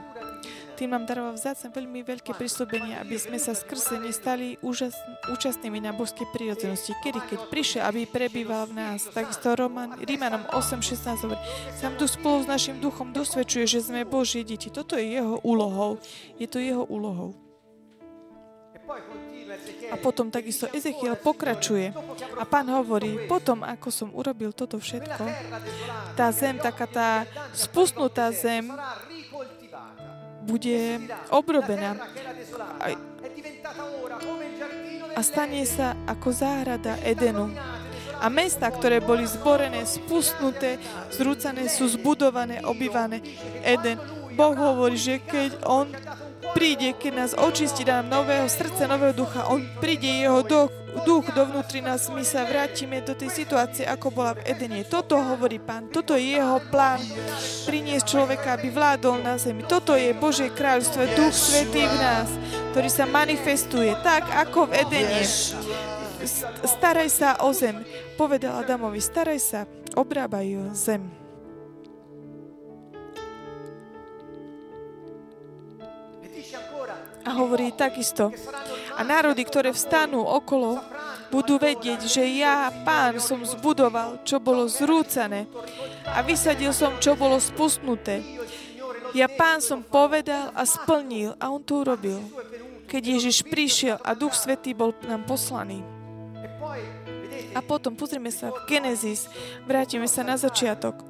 Tým nám daroval vzácne veľmi veľké prísľubenie, aby sme sa skrze ne stali úžas, účastnými na božskej prírodzenosti. Kedy, keď prišiel, aby prebýval v nás. Takisto Roman, Rímanom 8.16 hovorí, sám tu spolu s našim duchom dosvedčuje, že sme Božie deti. Toto je jeho úlohou. Je to jeho úlohou. A potom takisto Ezechiel pokračuje. A pán hovorí, potom ako som urobil toto všetko, tá zem, taká tá spustnutá zem, bude obrobená a stane sa ako záhrada Edenu. A mesta, ktoré boli zborené, spustnuté, zrúcané, sú zbudované, obývané. Eden. Boh hovorí, že keď On príde, keď nás očistí, dá nám nového srdca, nového ducha, On príde, Jeho duch, duch dovnútri nás, my sa vrátime do tej situácie, ako bola v Edene. Toto hovorí Pán, toto je Jeho plán, priniesť človeka, aby vládol na zemi. Toto je Božie kráľstvo, Duch Svetý v nás, ktorý sa manifestuje tak, ako v Edene staraj sa o zem. Povedal Adamovi, staraj sa, obrábaj zem. A hovorí takisto. A národy, ktoré vstanú okolo, budú vedieť, že ja, pán, som zbudoval, čo bolo zrúcané a vysadil som, čo bolo spustnuté. Ja, pán, som povedal a splnil a on to urobil. Keď Ježiš prišiel a Duch Svetý bol nám poslaný. A potom pozrieme sa v Genesis, vrátime sa na začiatok.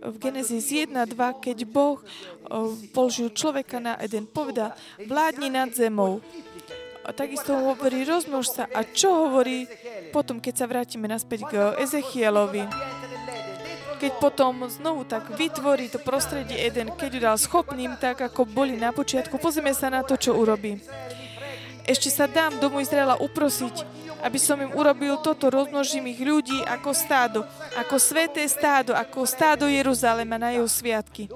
V Genesis 1 2, keď Boh položil človeka na Eden, povedal, vládni nad zemou. A takisto hovorí, rozmnož sa. A čo hovorí potom, keď sa vrátime naspäť k Ezechielovi? Keď potom znovu tak vytvorí to prostredie Eden, keď ju dal schopným, tak ako boli na počiatku, pozrieme sa na to, čo urobí. Ešte sa dám domu Izraela uprosiť, aby som im urobil toto, rozmnožím ich ľudí ako stádo, ako sveté stádo, ako stádo Jeruzalema na jeho sviatky.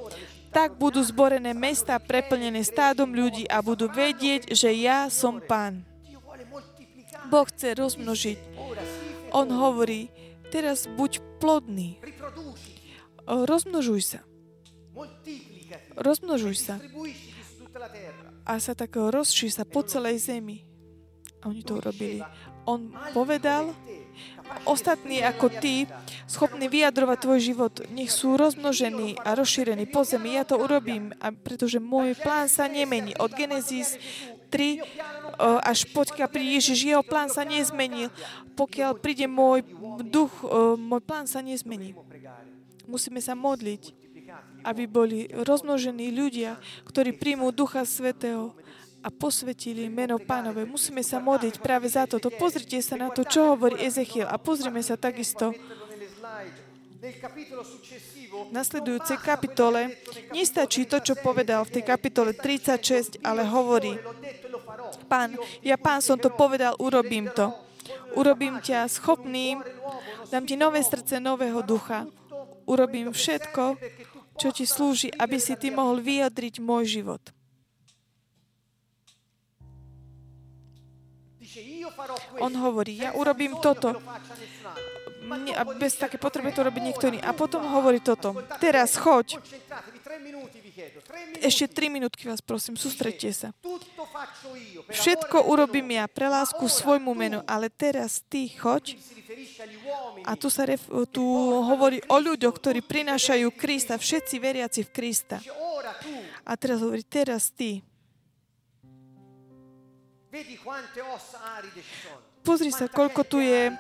Tak budú zborené mesta preplnené stádom ľudí a budú vedieť, že ja som pán. Boh chce rozmnožiť. On hovorí, teraz buď plodný. Rozmnožuj sa. Rozmnožuj sa a sa tak rozší sa po celej zemi. A oni to urobili. On povedal, ostatní ako ty, schopní vyjadrovať tvoj život, nech sú rozmnožení a rozšírení po zemi. Ja to urobím, pretože môj plán sa nemení. Od Genesis 3 až poďka pri Ježiš, jeho plán sa nezmenil. Pokiaľ príde môj duch, môj plán sa nezmení. Musíme sa modliť aby boli rozmnožení ľudia, ktorí príjmú Ducha Svetého a posvetili meno Pánové. Musíme sa modliť práve za toto. Pozrite sa na to, čo hovorí Ezechiel a pozrime sa takisto v nasledujúcej kapitole nestačí to, čo povedal v tej kapitole 36, ale hovorí, pán, ja pán som to povedal, urobím to. Urobím ťa schopným, dám ti nové srdce, nového ducha. Urobím všetko, čo ti slúži, aby si ty mohol vyjadriť môj život. On hovorí, ja urobím toto. a bez také potreby to robí niekto iný. A potom hovorí toto. Teraz choď. Ešte tri minútky vás prosím, sústredte sa. Všetko urobím ja pre lásku svojmu menu, ale teraz ty choď. A tu sa ref, tu hovorí o ľuďoch, ktorí prinášajú Krista, všetci veriaci v Krista. A teraz hovorí, teraz ty. Pozri sa, koľko tu je,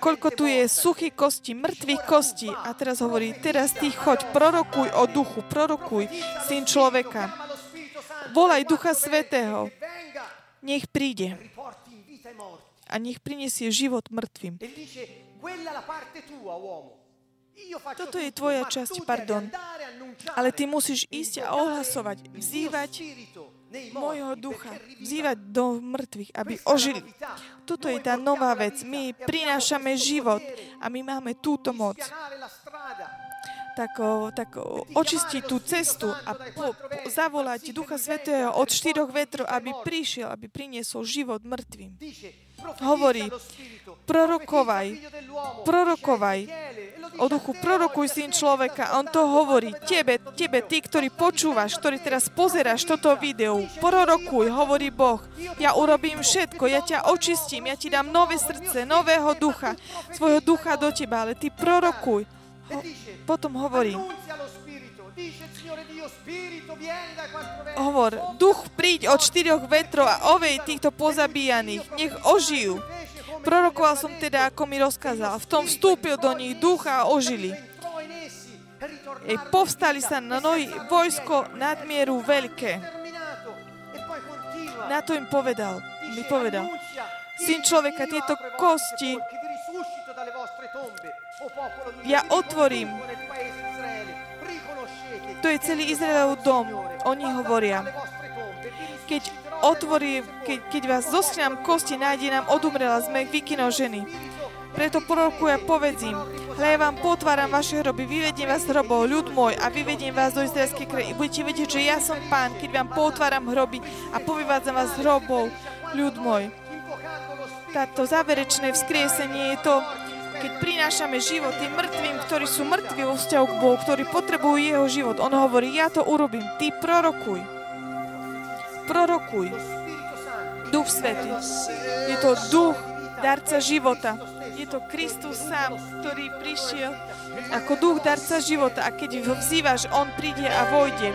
koľko tu je suchých kostí, mŕtvych kostí. A teraz hovorí, teraz ty choď, prorokuj o duchu, prorokuj, syn človeka. Volaj Ducha Svetého. Nech príde a nech prinesie život mŕtvým. Toto je tvoja časť, pardon. Ale ty musíš ísť a ohlasovať, vzývať môjho ducha, vzývať do mŕtvych, aby ožili. Toto je tá nová vec. My prinášame život a my máme túto moc. Tak, tak očistiť tú cestu a po, po, zavolať Ducha Svetého od štyroch vetrov, aby prišiel, aby priniesol život mŕtvým. Hovorí, prorokovaj, prorokovaj o duchu, prorokuj syn človeka. On to hovorí tebe, tebe, ty, ktorý počúvaš, ktorý teraz pozeráš toto video, prorokuj, hovorí Boh. Ja urobím všetko, ja ťa očistím, ja ti dám nové srdce, nového ducha, svojho ducha do teba, ale ty prorokuj. Ho, potom hovorí, hovor, duch príď od štyroch vetrov a ovej týchto pozabíjaných, nech ožijú. Prorokoval som teda, ako mi rozkázal. V tom vstúpil do nich duch a ožili. E povstali sa na nohy vojsko nadmieru veľké. Na to im povedal, mi povedal, "Annuncia, Syn "Il človeka, tieto kosti sepolcri, che To je celý Izraelov dom. Oni hovoria, keď otvorí, keď, keď vás popolo kosti, nájde nám odumrela sme vykynov ženy. Preto prorokuj a povedz im, hľa ja vám potváram vaše hroby, vyvediem vás z hrobov, ľud môj, a vyvediem vás do izraelskej kraji. Budete vedieť, že ja som pán, keď vám potváram hroby a povyvádzam vás z hrobov, ľud môj. Táto záverečné vzkriesenie je to, keď prinášame život tým mŕtvým, ktorí sú mŕtvi vo vzťahu k Bohu, ktorí potrebujú jeho život. On hovorí, ja to urobím, ty prorokuj. Prorokuj. Duch Svetý. Je to duch, darca života. Je to Kristus sám, ktorý prišiel ako duch darca života a keď ho vzývaš, on príde a vojde.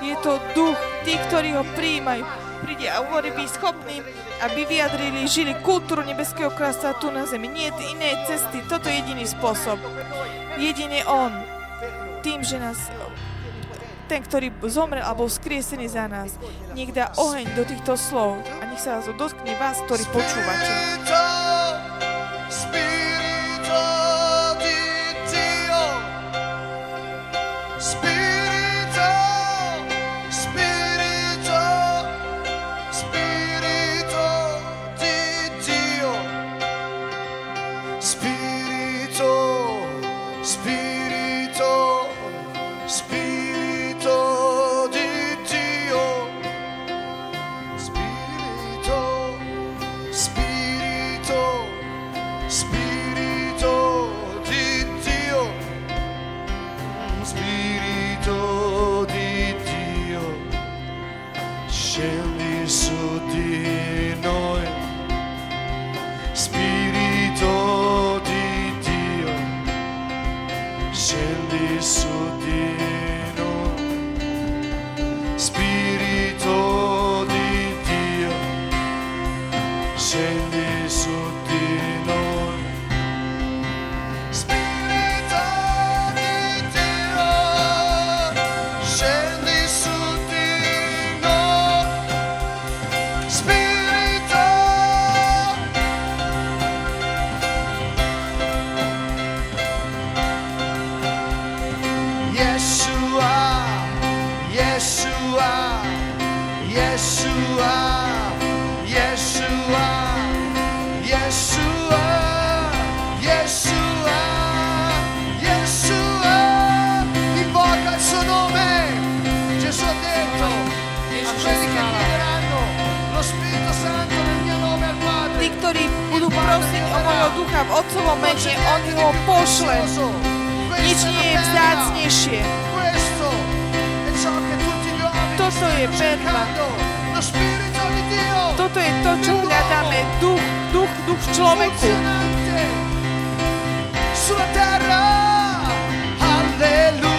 Je to duch tých, ktorí ho prijímajú. Príde a uvorí byť schopný, aby vyjadrili, žili kultúru nebeského kráľstva tu na zemi. Nie je inej cesty, toto je jediný spôsob. Jedine on. Tým, že nás ten, ktorý zomrel a bol skriesený za nás, nech dá oheň do týchto slov a nech sa vás dotkne vás, ktorí počúvate. Spirito di Dio, scendi su di noi, v Otcovom mene, on ho pošle. Nič nie je vzácnejšie. Toto je perla. Toto je to, čo hľadáme. Duch, duch, duch v človeku. sulla terra. Alleluia,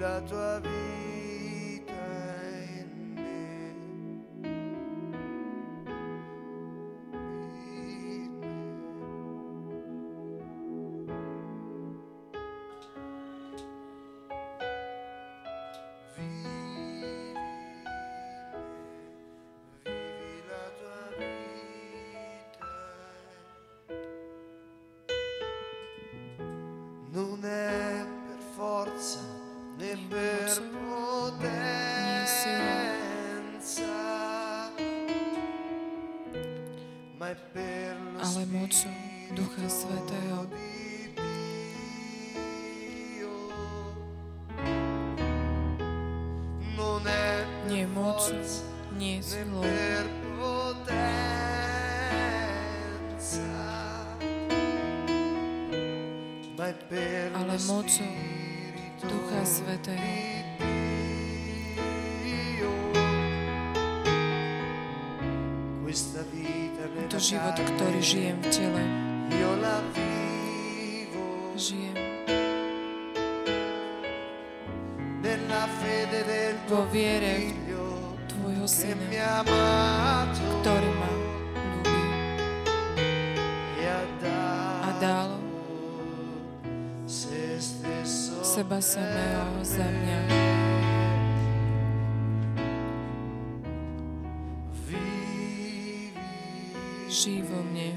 da tua vida mocou Ducha Svetého. To život, ktorý žijem v tele. samého za mňa. Žij vo mne.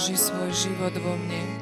Žij svoj život vo mne.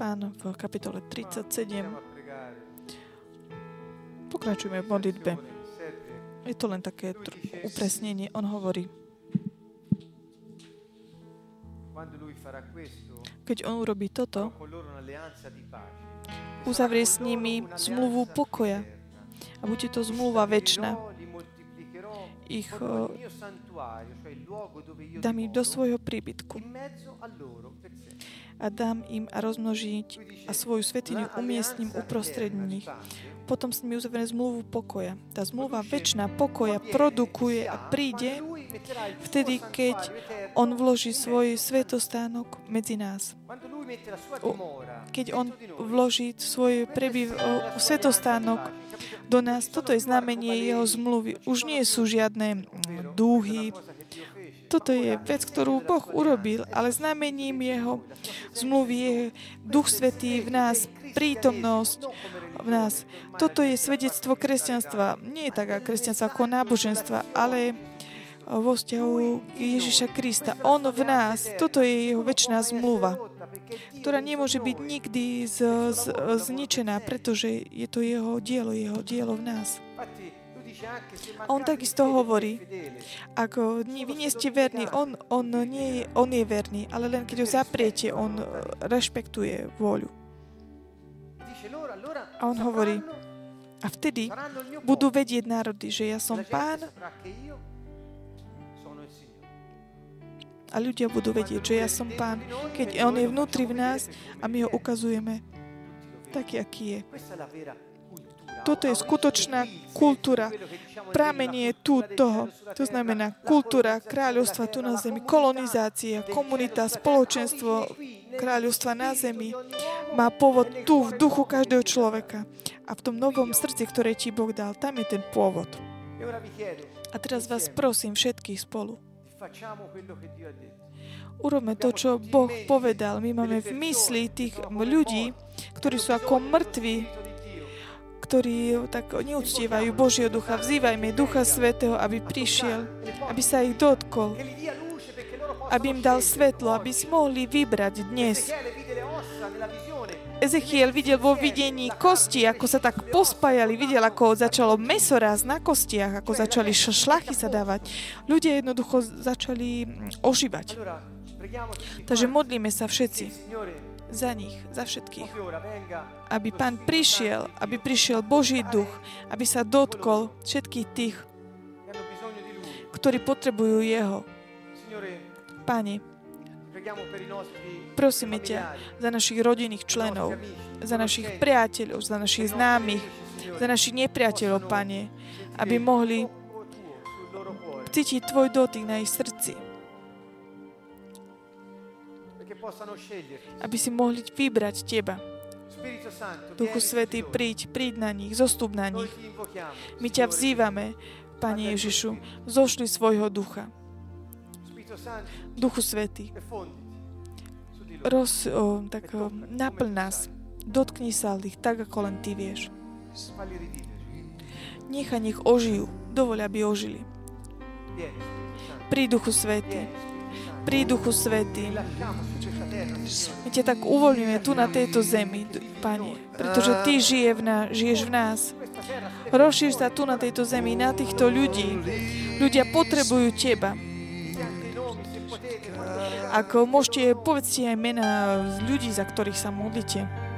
Pán v kapitole 37. Andiamo a pregare. Pokračujeme v modlitbe. Je to len také upresnenie. On hovorí, keď on urobí toto, uzavrie s nimi zmluvu pokoja. A bude to zmluva väčšina. Ich, dám im do svojho príbytku a dám im a rozmnožiť a svoju svetiňu umiestním uprostred nich. Potom s nimi uzavrie zmluvu pokoja. Tá zmluva väčšina pokoja produkuje a príde vtedy, keď on vloží svoj svetostánok medzi nás. Keď on vloží svoj prebyv, svetostánok do nás, toto je znamenie jeho zmluvy. Už nie sú žiadne dúhy. Toto je vec, ktorú Boh urobil, ale znamením jeho zmluvy je Duch Svetý v nás, prítomnosť v nás. Toto je svedectvo kresťanstva. Nie je taká kresťanstva ako náboženstva, ale vo vzťahu Ježiša Krista. On v nás. Toto je jeho väčšiná zmluva, ktorá nemôže byť nikdy z, z, zničená, pretože je to jeho dielo, jeho dielo v nás. On takisto hovorí, ako vy nie ste verní, on, on, nie on je verný, ale len keď ho zapriete, on eh, rešpektuje vôľu. A on hovorí, a vtedy budú vedieť národy, že ja som pán a ľudia budú vedieť, že ja som pán, keď on je vnútri v nás a my ho ukazujeme taký, aký je. Toto je skutočná kultúra. Pramenie tu toho. To znamená kultúra kráľovstva tu na zemi, kolonizácia, komunita, spoločenstvo kráľovstva na zemi má pôvod tu v duchu každého človeka. A v tom novom srdci, ktoré ti Boh dal, tam je ten pôvod. A teraz vás prosím všetkých spolu. Urobme to, čo Boh povedal. My máme v mysli tých ľudí, ktorí sú ako mŕtvi, ktorí tak neúctievajú Božieho ducha. Vzývajme Ducha Svetého, aby prišiel, aby sa ich dotkol, aby im dal svetlo, aby si mohli vybrať dnes. Ezechiel videl vo videní kosti, ako sa tak pospájali, videl, ako začalo meso raz na kostiach, ako začali šlachy sa dávať. Ľudia jednoducho začali ožívať. Takže modlíme sa všetci za nich, za všetkých. Aby Pán prišiel, aby prišiel Boží duch, aby sa dotkol všetkých tých, ktorí potrebujú Jeho. Pane, prosíme ťa za našich rodinných členov, za našich priateľov, za našich známych, za našich nepriateľov, Pane, aby mohli cítiť Tvoj dotyk na ich srdci. Aby si mohli vybrať Teba. Duchu Svetý, príď, príď na nich, zostup na nich. My ťa vzývame, Pane Ježišu, zošli svojho ducha. Duchu Svetý, roz, o, tak o, naplň nás, dotkni sa ich tak, ako len Ty vieš. Nechaj nech ožijú, dovoľ, aby ožili. Pri Duchu Svetý, pri Duchu Svetý. My ťa tak uvoľňujeme tu na tejto zemi, Pane, pretože Ty žije v nás, žiješ v nás. Rozšír sa tu na tejto zemi, na týchto ľudí. Ľudia potrebujú Teba. Ako môžete, povedzte aj mena ľudí, za ktorých sa modlíte.